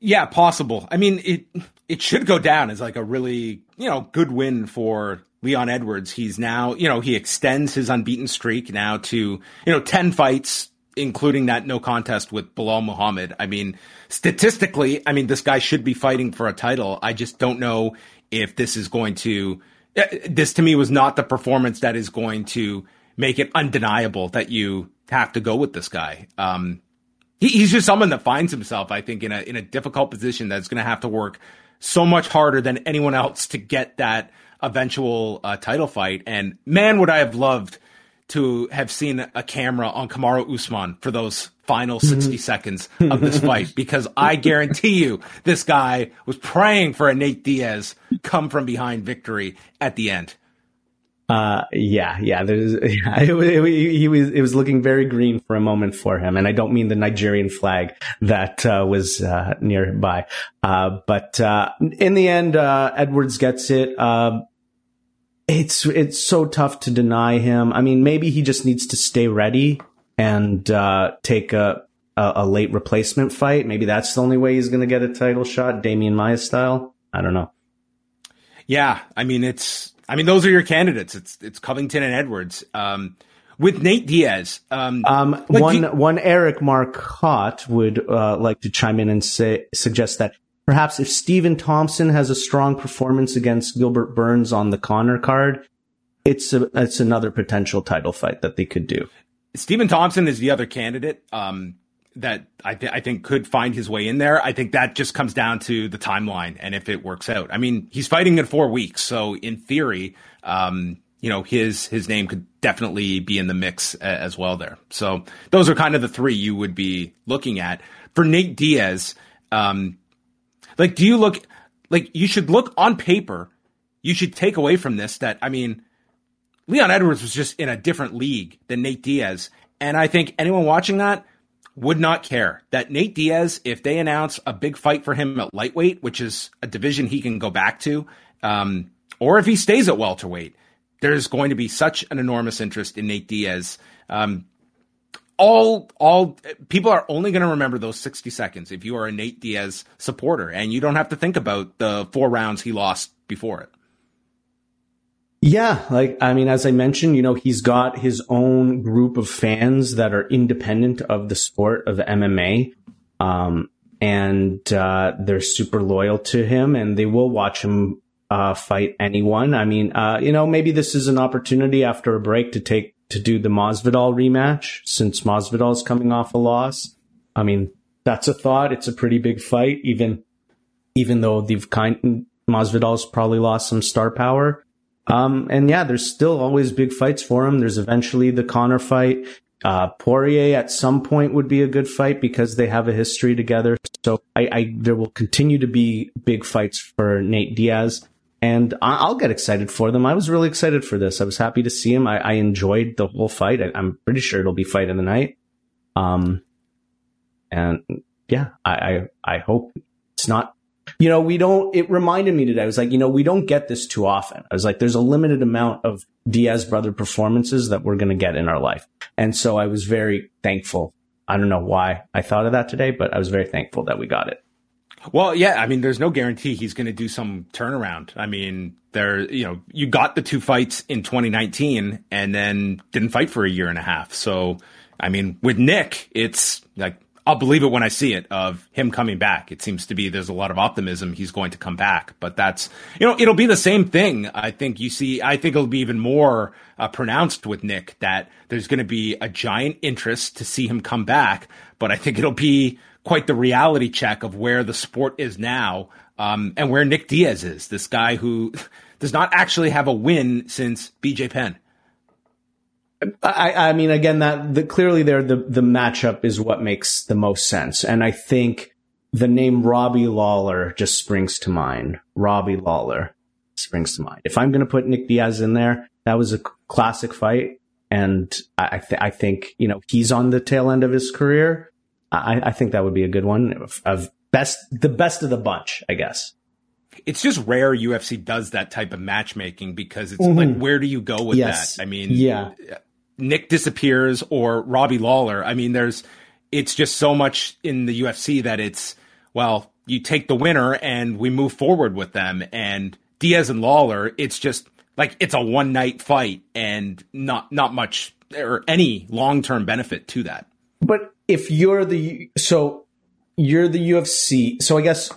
Yeah, possible. I mean, it it should go down as like a really, you know, good win for Leon Edwards. He's now, you know, he extends his unbeaten streak now to, you know, 10 fights, including that no contest with Belal Muhammad. I mean, statistically, I mean, this guy should be fighting for a title. I just don't know if this is going to, this to me was not the performance that is going to make it undeniable that you have to go with this guy. Um, he, he's just someone that finds himself, I think, in a, in a difficult position that's going to have to work so much harder than anyone else to get that eventual uh, title fight. And man, would I have loved to have seen a camera on Kamaru Usman for those final mm-hmm. 60 seconds of this fight because I guarantee you this guy was praying for a Nate Diaz come from behind victory at the end. Uh, yeah, yeah. There's, yeah, it, it, he was, it was looking very green for a moment for him. And I don't mean the Nigerian flag that, uh, was, uh, nearby. Uh, but, uh, in the end, uh, Edwards gets it. Uh, it's, it's so tough to deny him. I mean, maybe he just needs to stay ready and, uh, take a, a, a late replacement fight. Maybe that's the only way he's going to get a title shot, Demian Maia style. I don't know. Yeah. I mean, it's, I mean, those are your candidates. It's it's Covington and Edwards. Um, with Nate Diaz, um, um, like one you- one Eric Marcotte would uh, like to chime in and say suggest that perhaps if Stephen Thompson has a strong performance against Gilbert Burns on the Conor card, it's a, it's another potential title fight that they could do. Stephen Thompson is the other candidate. Um, that I, th- I think could find his way in there. I think that just comes down to the timeline and if it works out. I mean, he's fighting in four weeks, so in theory, um, you know, his his name could definitely be in the mix a- as well there. So those are kind of the three you would be looking at for Nate Diaz. Um, like, do you look like you should look on paper? You should take away from this that I mean, Leon Edwards was just in a different league than Nate Diaz, and I think anyone watching that would not care that Nate Diaz, if they announce a big fight for him at lightweight, which is a division he can go back to, um, or if he stays at welterweight, there's going to be such an enormous interest in Nate Diaz. Um, all all people are only going to remember those 60 seconds if you are a Nate Diaz supporter and you don't have to think about the four rounds he lost before it. Yeah, like I mean, as I mentioned, you know, he's got his own group of fans that are independent of the sport of MMA, um, and uh, they're super loyal to him, and they will watch him uh, fight anyone. I mean, uh, you know, maybe this is an opportunity after a break to take to do the Masvidal rematch since Masvidal is coming off a loss. I mean, that's a thought. It's a pretty big fight, even even though they've kind Masvidal's probably lost some star power. Um, and yeah, there's still always big fights for him. There's eventually the Conor fight. Uh, Poirier at some point would be a good fight because they have a history together. So I, I there will continue to be big fights for Nate Diaz, and I, will get excited for them. I was really excited for this. I was happy to see him. I, I enjoyed the whole fight. I, am pretty sure it'll be fight of the night. Um, and yeah, I, I, I hope it's not you know, we don't, it reminded me today. I was like, you know, we don't get this too often. I was like, there's a limited amount of Diaz brother performances that we're going to get in our life. And so I was very thankful. I don't know why I thought of that today, but I was very thankful that we got it. Well, yeah, I mean, there's no guarantee he's going to do some turnaround. I mean, there, you know, you got the two fights in 2019 and then didn't fight for a year and a half. So, I mean, with Nick, it's like I'll believe it when I see it of him coming back. It seems to be there's a lot of optimism he's going to come back, but that's you know it'll be the same thing. I think you see. I think it'll be even more uh, pronounced with Nick that there's going to be a giant interest to see him come back, but I think it'll be quite the reality check of where the sport is now um, and where Nick Diaz is. This guy who does not actually have a win since BJ Penn. I, I mean, again, that the, clearly there, the, the matchup is what makes the most sense. And I think the name Robbie Lawler just springs to mind. Robbie Lawler springs to mind. If I'm going to put Nick Diaz in there, that was a classic fight. And I, th- I think, you know, he's on the tail end of his career. I, I think that would be a good one of, of best, the best of the bunch, I guess it's just rare UFC does that type of matchmaking because it's mm-hmm. like where do you go with yes. that? I mean, yeah, Nick disappears or Robbie Lawler. I mean, there's, it's just so much in the UFC that it's, well, you take the winner and we move forward with them. And Diaz and Lawler, it's just like it's a one night fight and not, not much or any long term benefit to that. But if you're the, so you're the UFC, so I guess,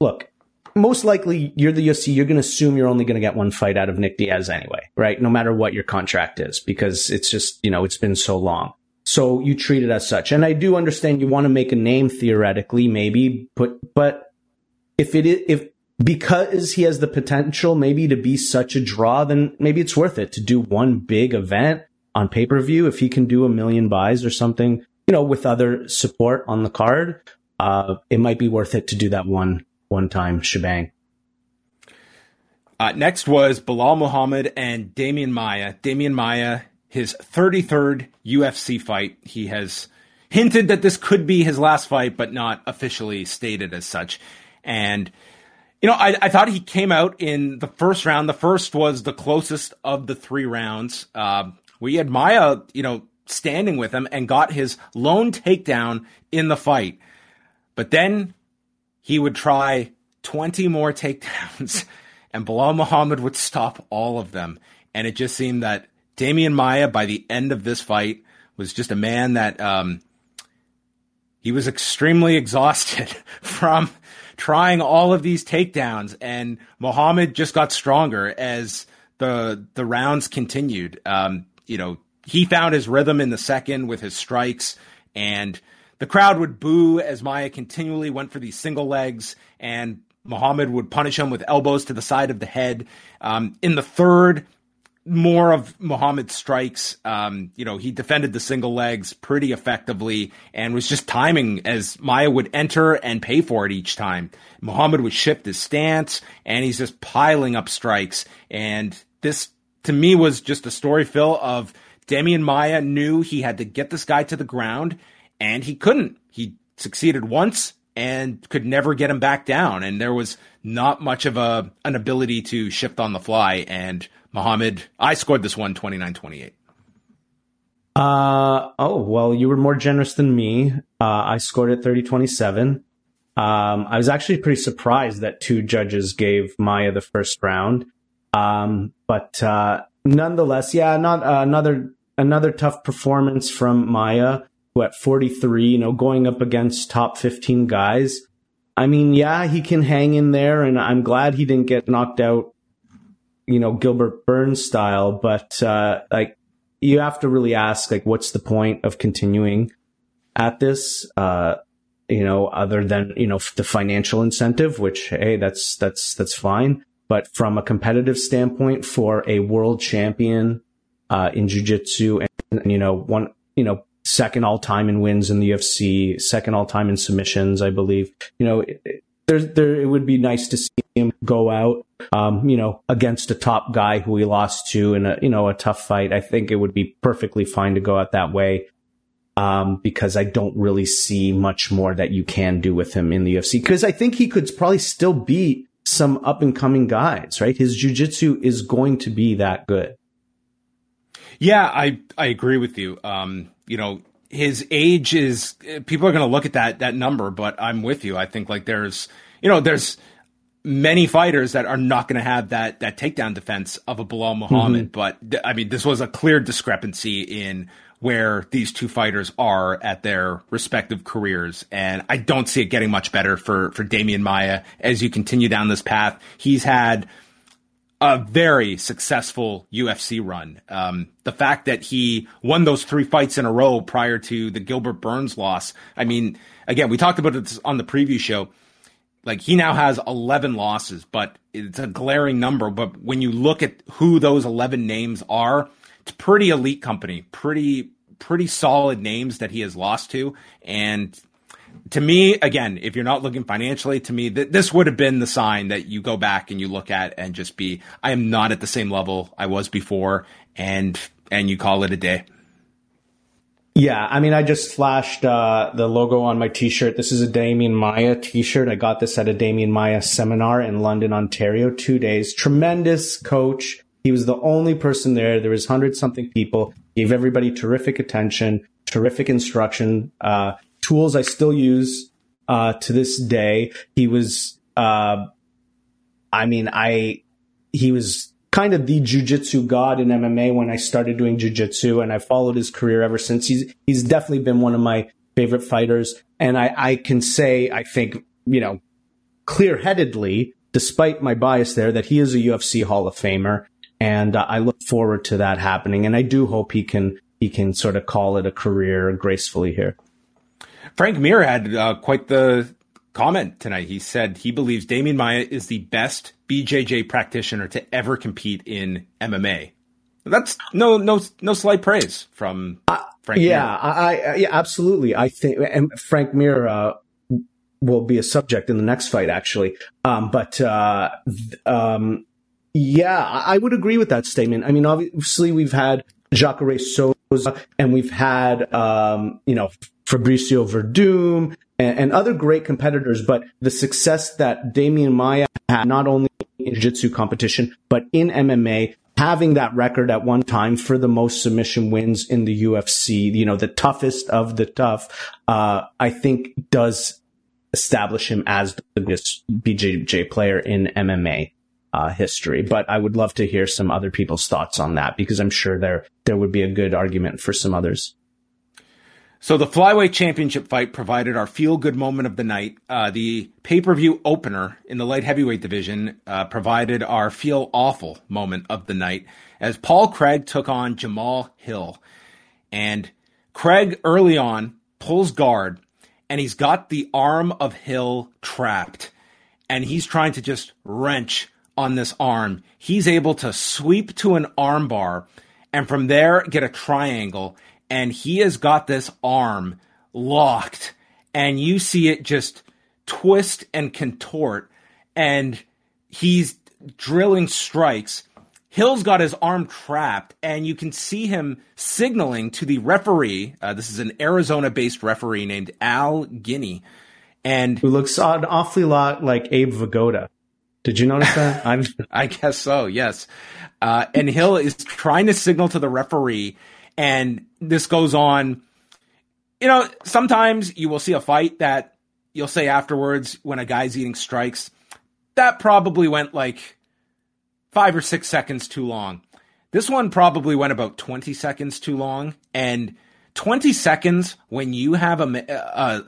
look, most likely you're the UFC, you're going to assume you're only going to get one fight out of Nick Diaz anyway, right? No matter what your contract is, because it's just, you know, it's been so long. So you treat it as such. And I do understand you want to make a name theoretically, maybe, but, but if it is, if, because he has the potential maybe to be such a draw, then maybe it's worth it to do one big event on pay per view. If he can do a million buys or something, you know, with other support on the card, uh, it might be worth it to do that one one time shebang. Uh, next was Belal Muhammad and Demian Maia. Demian Maia, his 33rd UFC fight. He has hinted that this could be his last fight, but not officially stated as such. And, you know, I, I thought he came out in the first round. The first was the closest of the three rounds. Uh, we had Maia, you know, standing with him and got his lone takedown in the fight. But then he would try 20 more takedowns and Belal Muhammad would stop all of them. And it just seemed that Demian Maia, by the end of this fight, was just a man that um, he was extremely exhausted from trying all of these takedowns. And Muhammad just got stronger as the the rounds continued. Um, you know, he found his rhythm in the second with his strikes and the crowd would boo as Maia continually went for these single legs, and Muhammad would punish him with elbows to the side of the head. Um, in the third, more of Muhammad's strikes. Um, you know, he defended the single legs pretty effectively and was just timing as Maia would enter and pay for it each time. Muhammad would shift his stance and he's just piling up strikes. And this, to me, was just a story, Phil, of Demian Maia knew he had to get this guy to the ground and he couldn't. He succeeded once and could never get him back down. And there was not much of a an ability to shift on the fly. And Muhammad, I scored this one 29 28. Uh, oh, well, you were more generous than me. Uh, I scored it 30 27. Um, I was actually pretty surprised that two judges gave Maia the first round. Um, but uh, nonetheless, yeah, not uh, another another tough performance from Maia, who at 43, you know, going up against top 15 guys. I mean, yeah, he can hang in there, and I'm glad he didn't get knocked out, you know, Gilbert Burns style. But uh, like, you have to really ask, like, what's the point of continuing at this? Uh, you know, other than you know the financial incentive, which hey, that's that's that's fine. But from a competitive standpoint, for a world champion uh, in jiu-jitsu and, and, you know, one, you know, second all time in wins in the UFC, second all time in submissions, I believe, you know, it, there, there, it would be nice to see him go out, um, you know, against a top guy who he lost to in a, you know, a tough fight. I think it would be perfectly fine to go out that way. Um, because I don't really see much more that you can do with him in the UFC. Because I think he could probably still beat some up and coming guys, right? His jujitsu is going to be that good. Yeah, I I agree with you. Um, you know, his age is people are going to look at that that number, but I'm with you. I think like there's you know there's many fighters that are not going to have that that takedown defense of a Belal Muhammad. Mm-hmm. But th- I mean, this was a clear discrepancy in where these two fighters are at their respective careers. And I don't see it getting much better for, for Demian Maia as you continue down this path. He's had a very successful UFC run. Um, the fact that he won those three fights in a row prior to the Gilbert Burns loss. I mean, again, we talked about it on the preview show. Like he now has 11 losses, but it's a glaring number. But when you look at who those 11 names are, it's pretty elite company, pretty pretty solid names that he has lost to, and to me, again, if you're not looking financially, to me, th- this would have been the sign that you go back and you look at and just be, I am not at the same level I was before, and and you call it a day. Yeah, I mean, I just flashed uh, the logo on my T-shirt. This is a Demian Maia T-shirt. I got this at a Demian Maia seminar in London, Ontario. Two days. Tremendous coach. He was the only person there. There was hundred something people. Gave everybody terrific attention, terrific instruction, uh, tools I still use uh, to this day. He was, uh, I mean, I he was kind of the jujitsu god in MMA when I started doing jujitsu, and I followed his career ever since. He's he's definitely been one of my favorite fighters, and I I can say I think you know clear headedly, despite my bias there, that he is a UFC Hall of Famer and uh, I look forward to that happening. And I do hope he can he can sort of call it a career gracefully here. Frank Mir had uh, quite the comment tonight. He said he believes Demian Maia is the best BJJ practitioner to ever compete in MMA. That's no no no slight praise from Frank. yeah, Mir. I, I, yeah, absolutely. I think and Frank Mir uh, will be a subject in the next fight, actually. Um, but uh, um, yeah, I would agree with that statement. I mean, obviously we've had Jacare Souza and we've had, um, you know, Fabricio Werdum and, and, other great competitors, but the success that Demian Maia had not only in jiu-jitsu competition, but in MMA, having that record at one time for the most submission wins in the UFC, you know, the toughest of the tough, uh, I think does establish him as the biggest BJJ player in MMA uh, history. But I would love to hear some other people's thoughts on that because I'm sure there there would be a good argument for some others. So the flyweight championship fight provided our feel good moment of the night. Uh, the pay per view opener in the light heavyweight division uh, provided our feel awful moment of the night as Paul Craig took on Jamal Hill, and Craig early on pulls guard, and he's got the arm of Hill trapped, and he's trying to just wrench on this arm, he's able to sweep to an armbar and from there get a triangle. And he has got this arm locked and you see it just twist and contort and he's drilling strikes. Hill's got his arm trapped, and you can see him signaling to the referee. Uh, this is an Arizona based referee named Al Guinee. And who looks an awfully lot like Abe Vigoda. Did you notice that? I'm, I guess so. Yes. Uh, and Hill is trying to signal to the referee, and this goes on. You know, sometimes you will see a fight that you'll say afterwards when a guy's eating strikes. That probably went like five or six seconds too long. This one probably went about 20 seconds too long. And 20 seconds when you have a, a,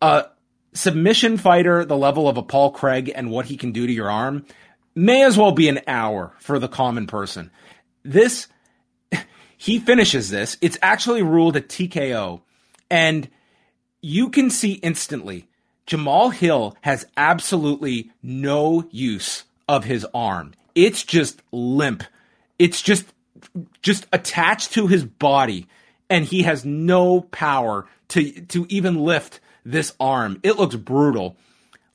a submission fighter the level of a Paul Craig and what he can do to your arm may as well be an hour for the common person. This, he finishes this. It's actually ruled a TKO. And you can see instantly Jamal Hill has absolutely no use of his arm. It's just limp. It's just just attached to his body and he has no power to to even lift this arm. It looks brutal.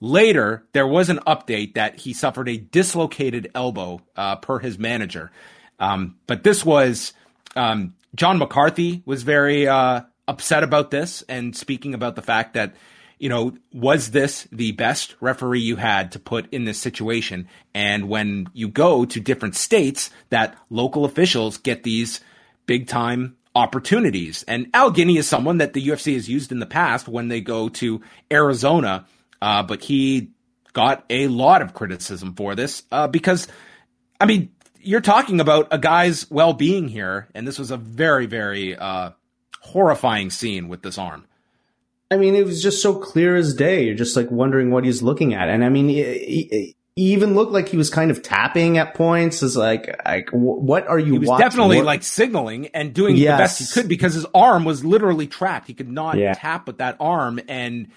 Later, there was an update that he suffered a dislocated elbow uh, per his manager. Um, but this was um, John McCarthy was very uh, upset about this and speaking about the fact that you know, was this the best referee you had to put in this situation? And when you go to different states, that local officials get these big time opportunities. And Al Guinee is someone that the UFC has used in the past when they go to Arizona, uh, but he got a lot of criticism for this uh, because, I mean, you're talking about a guy's well being here, and this was a very, very uh, horrifying scene with this arm. I mean, it was just so clear as day. You're just like wondering what he's looking at. And I mean, he, he even looked like he was kind of tapping at points. Is like, like, what are you? He was watching? definitely what? like signaling and doing yes. the best he could because his arm was literally trapped. He could not yeah. tap with that arm, and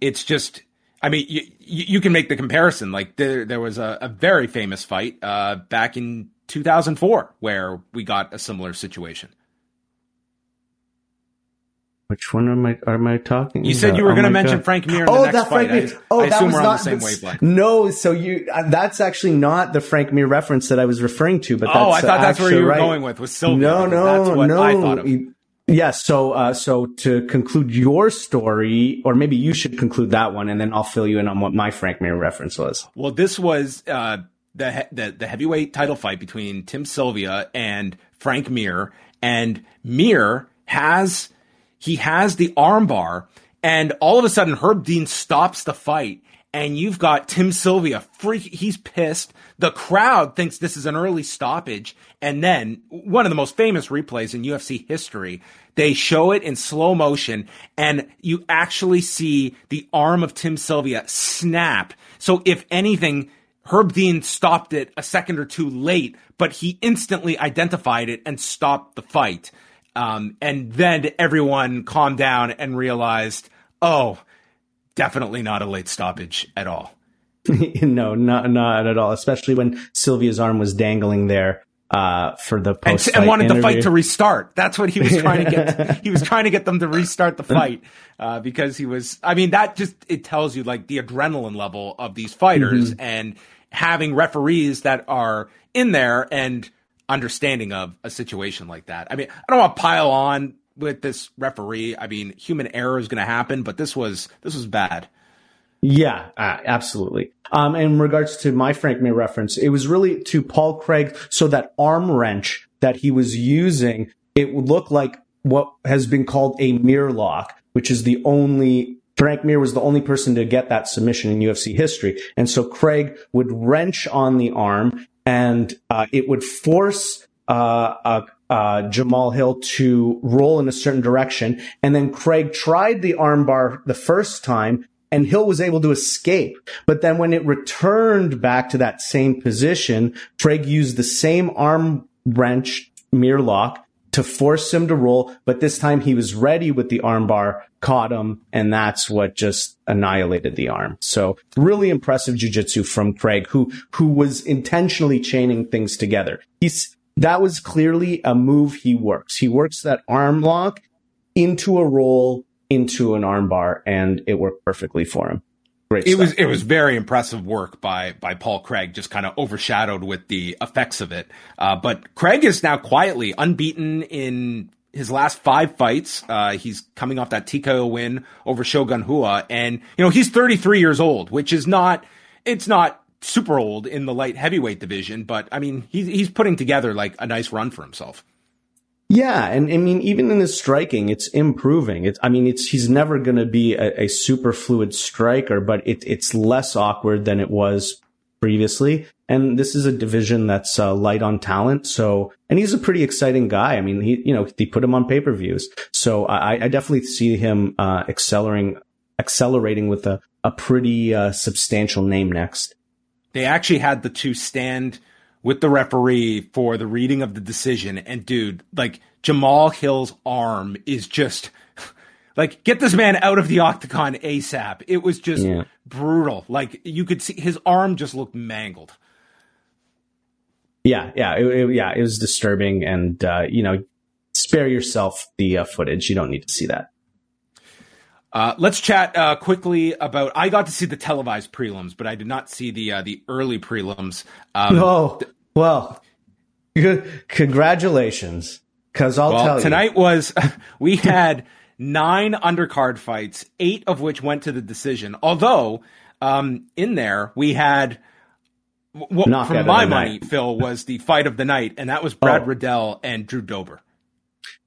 it's just. I mean, you, you can make the comparison. Like there, there was a, a very famous fight uh, back in 2004 where we got a similar situation. Which one am I am I talking? You said you were oh going to mention God. Frank Mir in oh, the next that Frank fight. Mir. Oh, I, I that was we're not on the same the, wavelength. No, so you uh, that's actually not the Frank Mir reference that I was referring to. But oh, I thought that's where you were right. going with was Sylvia. No, no, that's what no. I thought of. Yes. Yeah, so uh, so to conclude your story, or maybe you should conclude that one, and then I'll fill you in on what my Frank Mir reference was. Well, this was uh, the, the the heavyweight title fight between Tim Sylvia and Frank Mir, and Mir has he has the armbar, and all of a sudden Herb Dean stops the fight, and you've got Tim Sylvia freak. He's pissed. The crowd thinks this is an early stoppage, and then one of the most famous replays in UFC history. They show it in slow motion, and you actually see the arm of Tim Sylvia snap. So if anything, Herb Dean stopped it a second or two late, but he instantly identified it and stopped the fight. Um, and then everyone calmed down and realized, oh, definitely not a late stoppage at all. no, not not at all. Especially when Sylvia's arm was dangling there uh, for the post and, and, wanted interview. the fight to restart. That's what he was trying to get. he was trying to get them to restart the fight uh, because he was. I mean, that just it tells you like the adrenaline level of these fighters mm-hmm. and having referees that are in there and understanding of a situation like that. I mean, I don't want to pile on with this referee. I mean, human error is going to happen, but this was this was bad. Yeah, uh, absolutely. Um, in regards to my Frank Mir reference, it was really to Paul Craig. So that arm wrench that he was using, it would look like what has been called a mirror lock, which is the only Frank Mir was the only person to get that submission in UFC history. And so Craig would wrench on the arm and uh, it would force uh, uh, Jamal Hill to roll in a certain direction. And then Craig tried the armbar the first time and Hill was able to escape. But then when it returned back to that same position, Craig used the same arm wrench mirror lock to force him to roll. But this time he was ready with the armbar, caught him, and that's what just annihilated the arm. So really impressive jujitsu from Craig, who, who was intentionally chaining things together. He's, that was clearly a move he works. He works that arm lock into a roll, into an armbar, and it worked perfectly for him. Great it stuff. was it was very impressive work by by Paul Craig, just kind of overshadowed with the effects of it. Uh, but Craig is now quietly unbeaten in his last five fights. Uh, he's coming off that TKO win over Shogun Rua, and you know he's 33 years old, which is not it's not super old in the light heavyweight division, but I mean he's he's putting together like a nice run for himself. Yeah, and I mean, even in his striking, it's improving. It's, I mean, it's he's never going to be a, a, super fluid striker, but it, it's less awkward than it was previously. And this is a division that's uh, light on talent. So, and he's a pretty exciting guy. I mean, he, you know, they put him on pay per views. So I, I, definitely see him, uh, accelerating, accelerating with a, a pretty, uh, substantial name next. They actually had the two stand with the referee for the reading of the decision. And dude, like Jamal Hill's arm is just, like, get this man out of the octagon ASAP. It was just yeah. brutal. Like, you could see his arm just looked mangled. Yeah, yeah, it, it, yeah. It was disturbing, and uh, you know, spare yourself the uh, footage. You don't need to see that. Uh, let's chat uh, quickly about. I got to see the televised prelims, but I did not see the uh, the early prelims. Um, oh well, congratulations! Because I'll well, tell you, tonight was we had nine undercard fights, eight of which went to the decision. Although um, in there we had what, from my money, night. Phil, was the fight of the night, and that was Brad oh. Riddell and Drew Dober.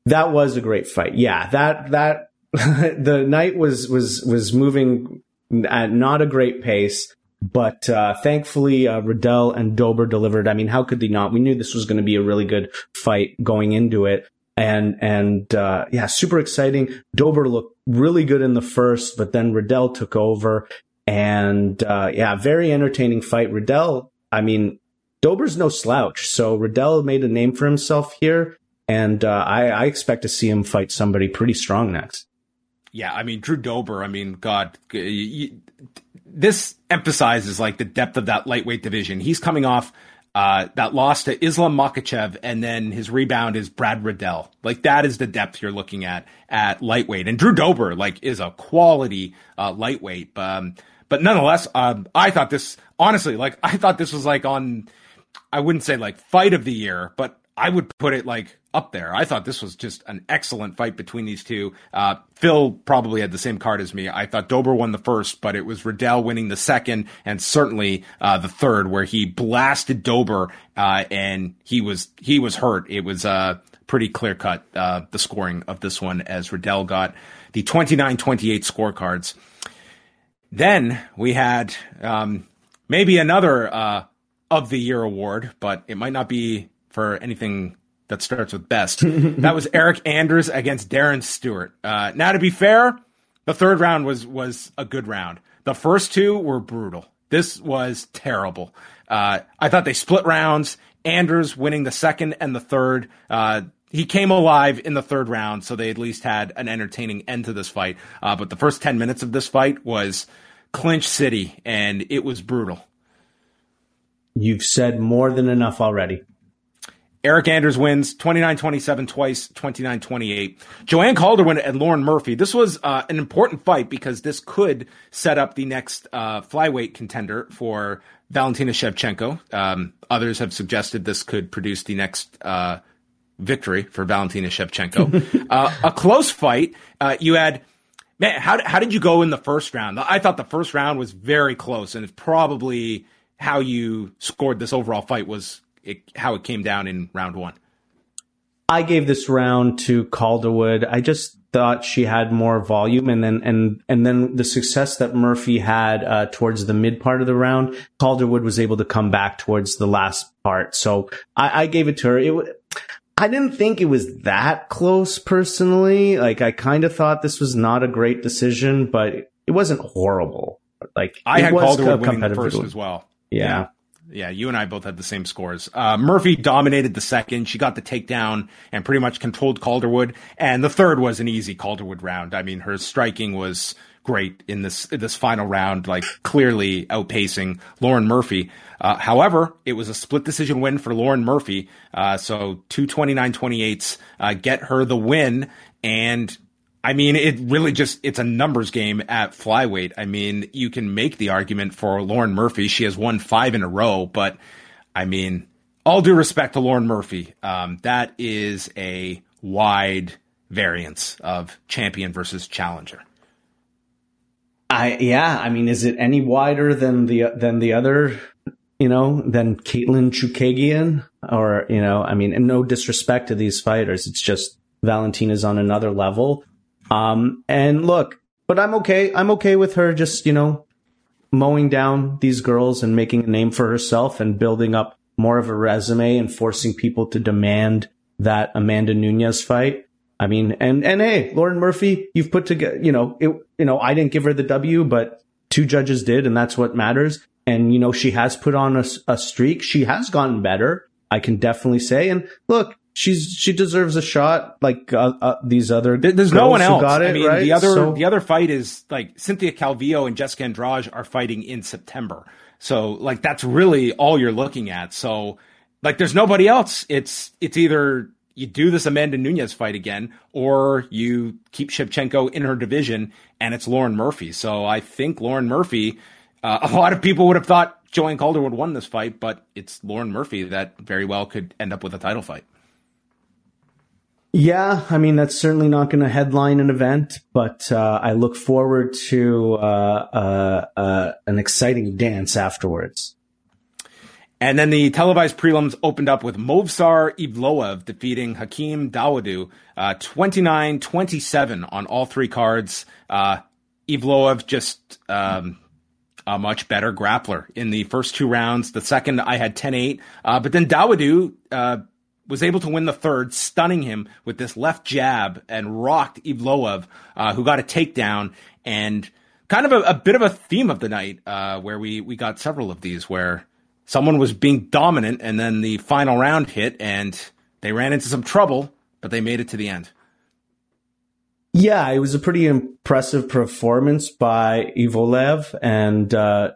That was a great fight. Yeah, that that the night was was was moving at not a great pace, but uh, thankfully uh, Riddell and Dober delivered. I mean, how could they not? We knew this was going to be a really good fight going into it, and and uh, yeah, super exciting. Dober looked really good in the first, but then Riddell took over, and uh, yeah, very entertaining fight. Riddell I mean, Dober's no slouch, so Riddell made a name for himself here, and uh, I, I, expect to see him fight somebody pretty strong next. Yeah, I mean, Drew Dober. I mean, God, you, this emphasizes like the depth of that lightweight division. He's coming off uh, that loss to Islam Makhachev, and then his rebound is Brad Riddell. Like that is the depth you're looking at at lightweight. And Drew Dober, like, is a quality uh, lightweight. Um, but nonetheless, um, I thought this honestly, like I thought this was like on, I wouldn't say like fight of the year, but I would put it like up there. I thought this was just an excellent fight between these two. Uh, Phil probably had the same card as me. I thought Dober won the first, but it was Riddell winning the second and certainly uh, the third, where he blasted Dober uh, and he was he was hurt. It was uh, pretty clear cut uh, the scoring of this one as Riddell got the 29-28 scorecards. Then we had um, maybe another uh, of the year award, but it might not be for anything that starts with best. that was Eryk Anders against Darren Stewart. Uh, now, to be fair, the third round was was a good round. The first two were brutal. This was terrible. Uh, I thought they split rounds. Anders winning the second and the third. Uh, he came alive in the third round, so they at least had an entertaining end to this fight. Uh, but the first 10 minutes of this fight was clinch city, and it was brutal. You've said more than enough already. Eryk Anders wins 29-27 twice, 29-28. Joanne Calderwood and Lauren Murphy. This was uh, an important fight because this could set up the next uh, flyweight contender for Valentina Shevchenko. Um, others have suggested this could produce the next uh, victory for Valentina Shevchenko. Uh, a close fight. Uh, you had man. How how did you go in the first round? I thought the first round was very close, and it's probably how you scored this overall fight was it, how it came down in round one. I gave this round to Calderwood. I just thought she had more volume, and then and and then the success that Murphy had uh, towards the mid part of the round, Calderwood was able to come back towards the last part. So I, I gave it to her. It. I didn't think it was that close personally. Like I kind of thought this was not a great decision, but it wasn't horrible. Like I had Calderwood winning the first as well. Yeah. yeah. Yeah, you and I both had the same scores. Uh, Murphy dominated the second. She got the takedown and pretty much controlled Calderwood. And the third was an easy Calderwood round. I mean, her striking was great in this this final round, like clearly outpacing Lauren Murphy. Uh, however, it was a split decision win for Lauren Murphy. Uh, so two 29-28s uh, get her the win. And I mean, it really just, it's a numbers game at flyweight. I mean, you can make the argument for Lauren Murphy. She has won five in a row, but I mean, all due respect to Lauren Murphy, um, that is a wide variance of champion versus challenger. I yeah, I mean, is it any wider than the than the other, you know, than Katlyn Chookagian? Or you know, I mean, and no disrespect to these fighters, it's just Valentina's on another level. Um, and look, but I'm okay. I'm okay with her just, you know, mowing down these girls and making a name for herself and building up more of a resume and forcing people to demand that Amanda Nunes fight. I mean, and, and hey, Lauren Murphy, you've put together, you know, it, you know, I didn't give her the W, but two judges did, and that's what matters. And, you know, she has put on a, a streak. She has gotten better. I can definitely say. And look, she's she deserves a shot like uh, uh, these other. There's no one else. Got it, I mean, right? the other so, the other fight is like Cynthia Calvillo and Jessica Andrade are fighting in September. So like that's really all you're looking at. So like there's nobody else. It's it's either you do this Amanda Nunes fight again, or you keep Shevchenko in her division, and it's Lauren Murphy. So I think Lauren Murphy. Uh, a lot of people would have thought Joanne Calderwood won this fight, but it's Lauren Murphy that very well could end up with a title fight. Yeah, I mean that's certainly not going to headline an event, but uh, I look forward to uh, uh, uh, an exciting dance afterwards. And then the televised prelims opened up with Movsar Evloev defeating Hakeem Dawodu uh, 29 27 on all three cards. Uh, Evloev just um, a much better grappler in the first two rounds. The second, I had 10 8. Uh, but then Dawodu uh, was able to win the third, stunning him with this left jab and rocked Evloev, uh, who got a takedown and kind of a, a, bit of a theme of the night, uh, where we, we got several of these where someone was being dominant and then the final round hit and they ran into some trouble, but they made it to the end. Yeah, it was a pretty impressive performance by Evloev and, uh,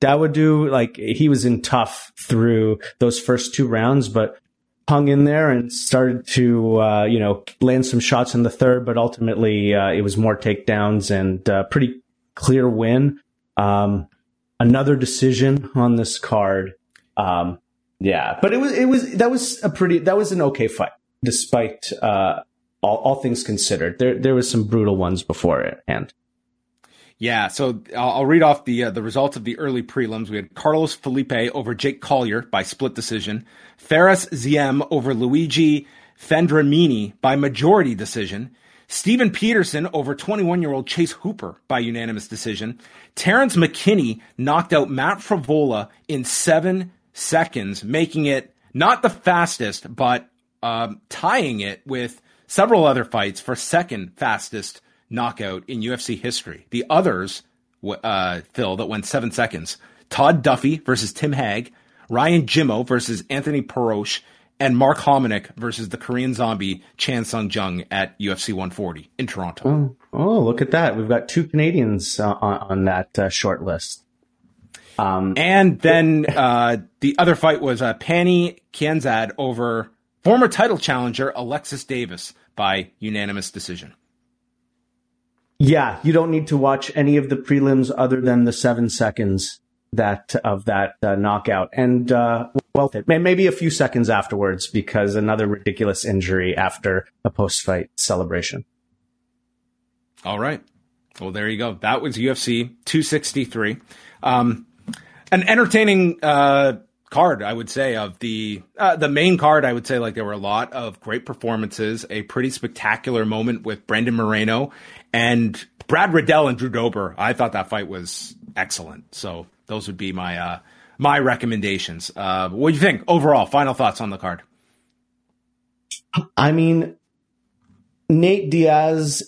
like he was in tough through those first two rounds, but hung in there and started to, uh, you know, land some shots in the third, but ultimately, uh, it was more takedowns and, uh, pretty clear win. Um, another decision on this card. Um, yeah, but it was, it was, that was a pretty, that was an okay fight despite, uh, all, all things considered. There, there was some brutal ones before it and. Yeah, so I'll, read off the uh, the results of the early prelims. We had Carlos Felipe over Jake Collier by split decision. Fares Ziam over Luigi Vendramini by majority decision. Steven Peterson over 21 year old Chase Hooper by unanimous decision. Terrence McKinney knocked out Matt Frevola in seven seconds, making it not the fastest, but um, tying it with several other fights for second fastest knockout in UFC history. The others, uh, Phil, that went seven seconds Todd Duffy versus Tim Hague, Ryan Jimmo versus Anthony Perosh, and Mark Hominick versus the Korean zombie Chan Sung Jung at UFC 140 in Toronto. Oh, oh look at that. We've got two Canadians uh, on, on, that uh, short list. Um, and then uh, the other fight was uh, Pannie Kianzad over former title challenger Alexis Davis by unanimous decision. Yeah, you don't need to watch any of the prelims other than the seven seconds that of that uh, knockout, and uh, well, maybe a few seconds afterwards because another ridiculous injury after a post-fight celebration. All right, well there you go. That was UFC 263. Um, an entertaining uh, card, I would say, of the uh, the main card. I would say like there were a lot of great performances, a pretty spectacular moment with Brandon Moreno and Brad Riddell and Drew Dober. I thought that fight was excellent. So those would be my uh, my recommendations. Uh, what do you think overall? Final thoughts on the card? I mean, Nate Diaz,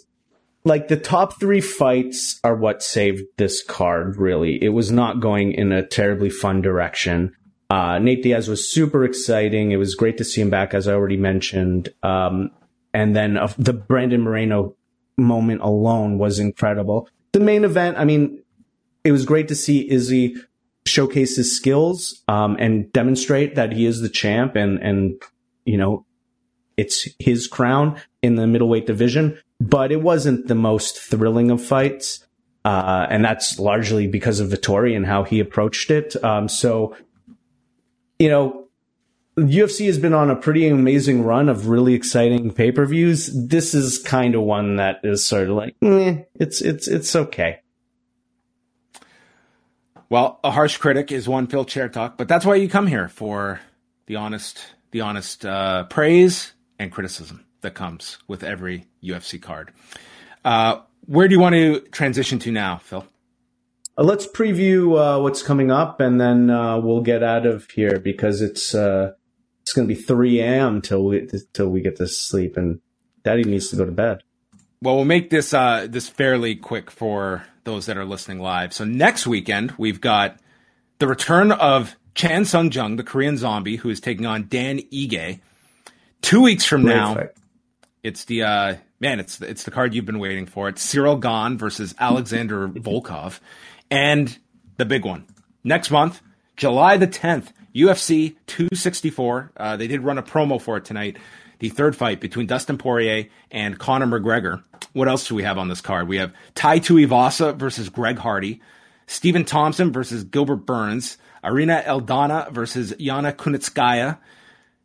like the top three fights are what saved this card. Really, it was not going in a terribly fun direction. Uh, Nate Diaz was super exciting. It was great to see him back, as I already mentioned. Um, and then uh, the Brandon Moreno moment alone was incredible. The main event, I mean, it was great to see Izzy showcase his skills um, and demonstrate that he is the champ and and you know it's his crown in the middleweight division but it wasn't the most thrilling of fights uh, and that's largely because of Vettori and how he approached it um, so you know UFC has been on a pretty amazing run of really exciting pay-per-views. This is kind of one that is sort of like, eh, it's it's it's okay. Well, a harsh critic is one Phil Chertok, but that's why you come here for the honest, the honest uh, praise and criticism that comes with every UFC card. Uh, where do you want to transition to now, Phil? uh, let's preview uh, what's coming up, and then uh, we'll get out of here because it's uh, it's going to be 3 a.m. till we till we get to sleep, and Daddy needs to go to bed. Well, we'll make this uh, this fairly quick for those that are listening live. So next weekend we've got the return of Chan Sung Jung, the Korean Zombie, who is taking on Dan Ige. Two weeks from Great now, fight. it's the uh, man. It's it's the card you've been waiting for. It's Cyril Gane versus Alexander Volkov, and the big one next month, July the tenth, UFC 264. Uh, they did run a promo for it tonight. The third fight between Dustin Poirier and Conor McGregor. What else do we have on this card? We have Tai Tuivasa versus Greg Hardy, Stephen Thompson versus Gilbert Burns, Irene Aldana versus Yana Kunitskaya,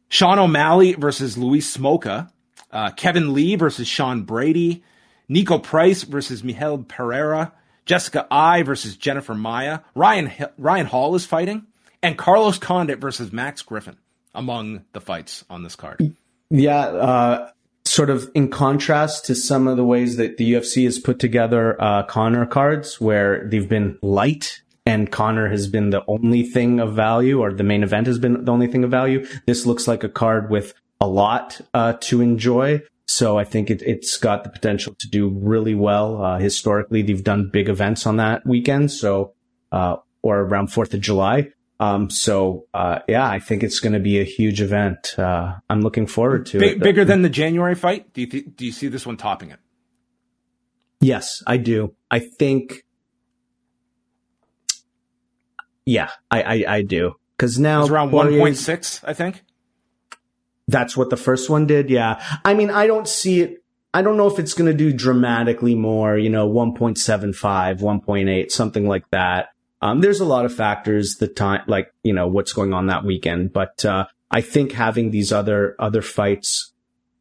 Sean O'Malley versus Louis Smolka, uh, Kevin Lee versus Sean Brady, Niko Price versus Michel Pereira, Jessica Eye versus Jennifer Maia, Ryan Ryan Hall is fighting, and Carlos Condit versus Max Griffin among the fights on this card. Yeah, uh, sort of in contrast to some of the ways that the UFC has put together uh, Conor cards, where they've been light and Conor has been the only thing of value, or the main event has been the only thing of value. This looks like a card with a lot uh, to enjoy. So I think it, has got the potential to do really well. Uh, historically, they've done big events on that weekend, so uh, or around Fourth of July. Um, so uh, yeah, I think it's going to be a huge event. Uh, I'm looking forward to it. Bigger than the January fight? Do you th- do you see this one topping it? Yes, I do. I think. Yeah, I I, I do because now it's around one point six, I think. That's what the first one did. Yeah, I mean, I don't see it. I don't know if it's going to do dramatically more, you know, 1.75, 1.8, something like that. Um, there's a lot of factors, the time, like, you know, what's going on that weekend. But, uh, I think having these other, other fights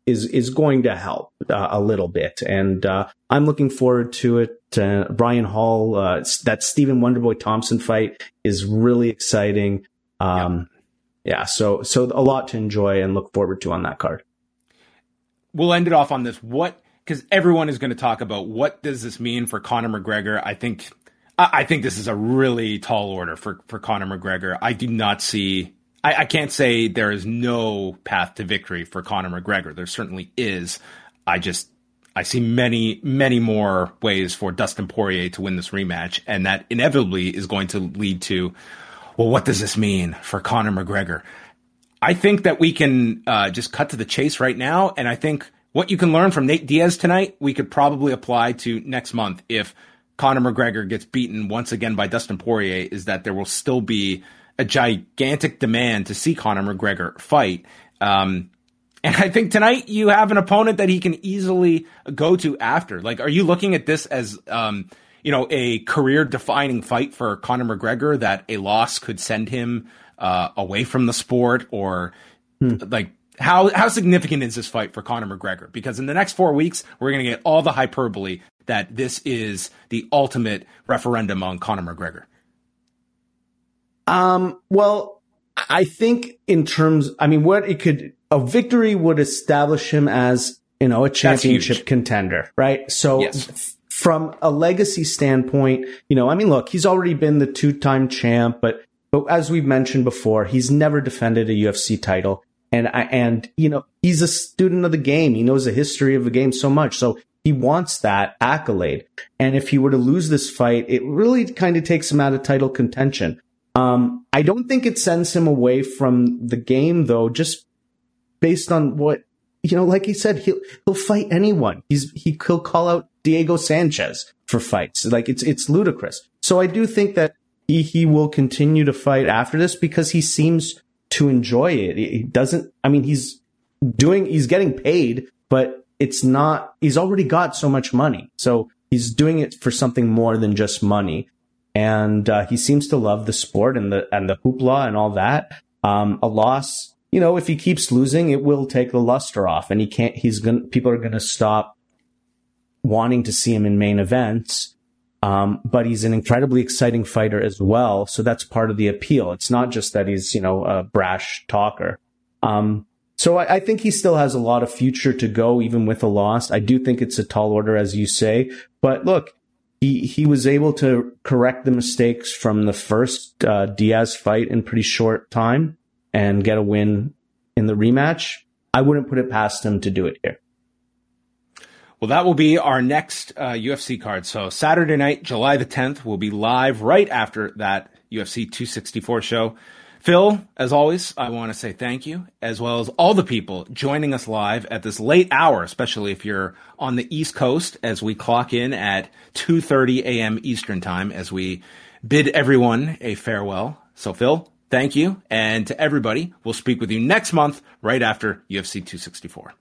is, is going to help uh, a little bit. And, uh, I'm looking forward to it. Uh, Ryan Hall, uh, that Stephen Wonderboy Thompson fight is really exciting. Um, yeah. Yeah. So, so a lot to enjoy and look forward to on that card. We'll end it off on this. What, because everyone is going to talk about what does this mean for Conor McGregor. I think I think this is a really tall order for, for Conor McGregor. I do not see, I, I, can't say there is no path to victory for Conor McGregor. There certainly is. I just, I see many, many more ways for Dustin Poirier to win this rematch. And that inevitably is going to lead to, well, what does this mean for Conor McGregor? I think that we can uh, just cut to the chase right now. And I think what you can learn from Nate Diaz tonight, we could probably apply to next month if Conor McGregor gets beaten once again by Dustin Poirier is that there will still be a gigantic demand to see Conor McGregor fight. Um, and I think tonight you have an opponent that he can easily go to after. Like, are you looking at this as, um, you know, a career defining fight for Conor McGregor that a loss could send him uh, away from the sport or hmm. like how how significant is this fight for Conor McGregor? Because in the next four weeks, we're going to get all the hyperbole that this is the ultimate referendum on Conor McGregor? Um, well, I think in terms, I mean, what it could, a victory would establish him as, you know, a championship contender, right? So yes. From a legacy standpoint, you know, I mean, look, he's already been the two time champ, but, but as we've mentioned before, he's never defended a UFC title. And I, and, you know, he's a student of the game. He knows the history of the game so much. So he wants that accolade. And if he were to lose this fight, it really kind of takes him out of title contention. Um, I don't think it sends him away from the game though, just based on what, you know, like he said, he'll, he'll fight anyone. He's, he, he'll call out Diego Sanchez for fights. Like it's, it's ludicrous. So I do think that he, he will continue to fight after this because he seems to enjoy it. He doesn't, I mean, he's doing, he's getting paid, but it's not, he's already got so much money. So he's doing it for something more than just money. And, uh, he seems to love the sport and the, and the hoopla and all that. Um, a loss, you know, if he keeps losing, it will take the luster off and he can't, he's gonna, people are to stop wanting to see him in main events. Um, but he's an incredibly exciting fighter as well. So that's part of the appeal. It's not just that he's, you know, a brash talker. Um, so I, I, think he still has a lot of future to go, even with a loss. I do think it's a tall order, as you say. But look, he he was able to correct the mistakes from the first uh, Diaz fight in pretty short time and get a win in the rematch. I wouldn't put it past him to do it here. Well, that will be our next uh, UFC card. So Saturday night, July the 10th, will be live right after that UFC 264 show. Phil, as always, I want to say thank you, as well as all the people joining us live at this late hour, especially if you're on the East Coast, as we clock in at 2:30 a.m. Eastern Time, as we bid everyone a farewell. So, Phil, thank you, and to everybody, we'll speak with you next month, right after UFC 264.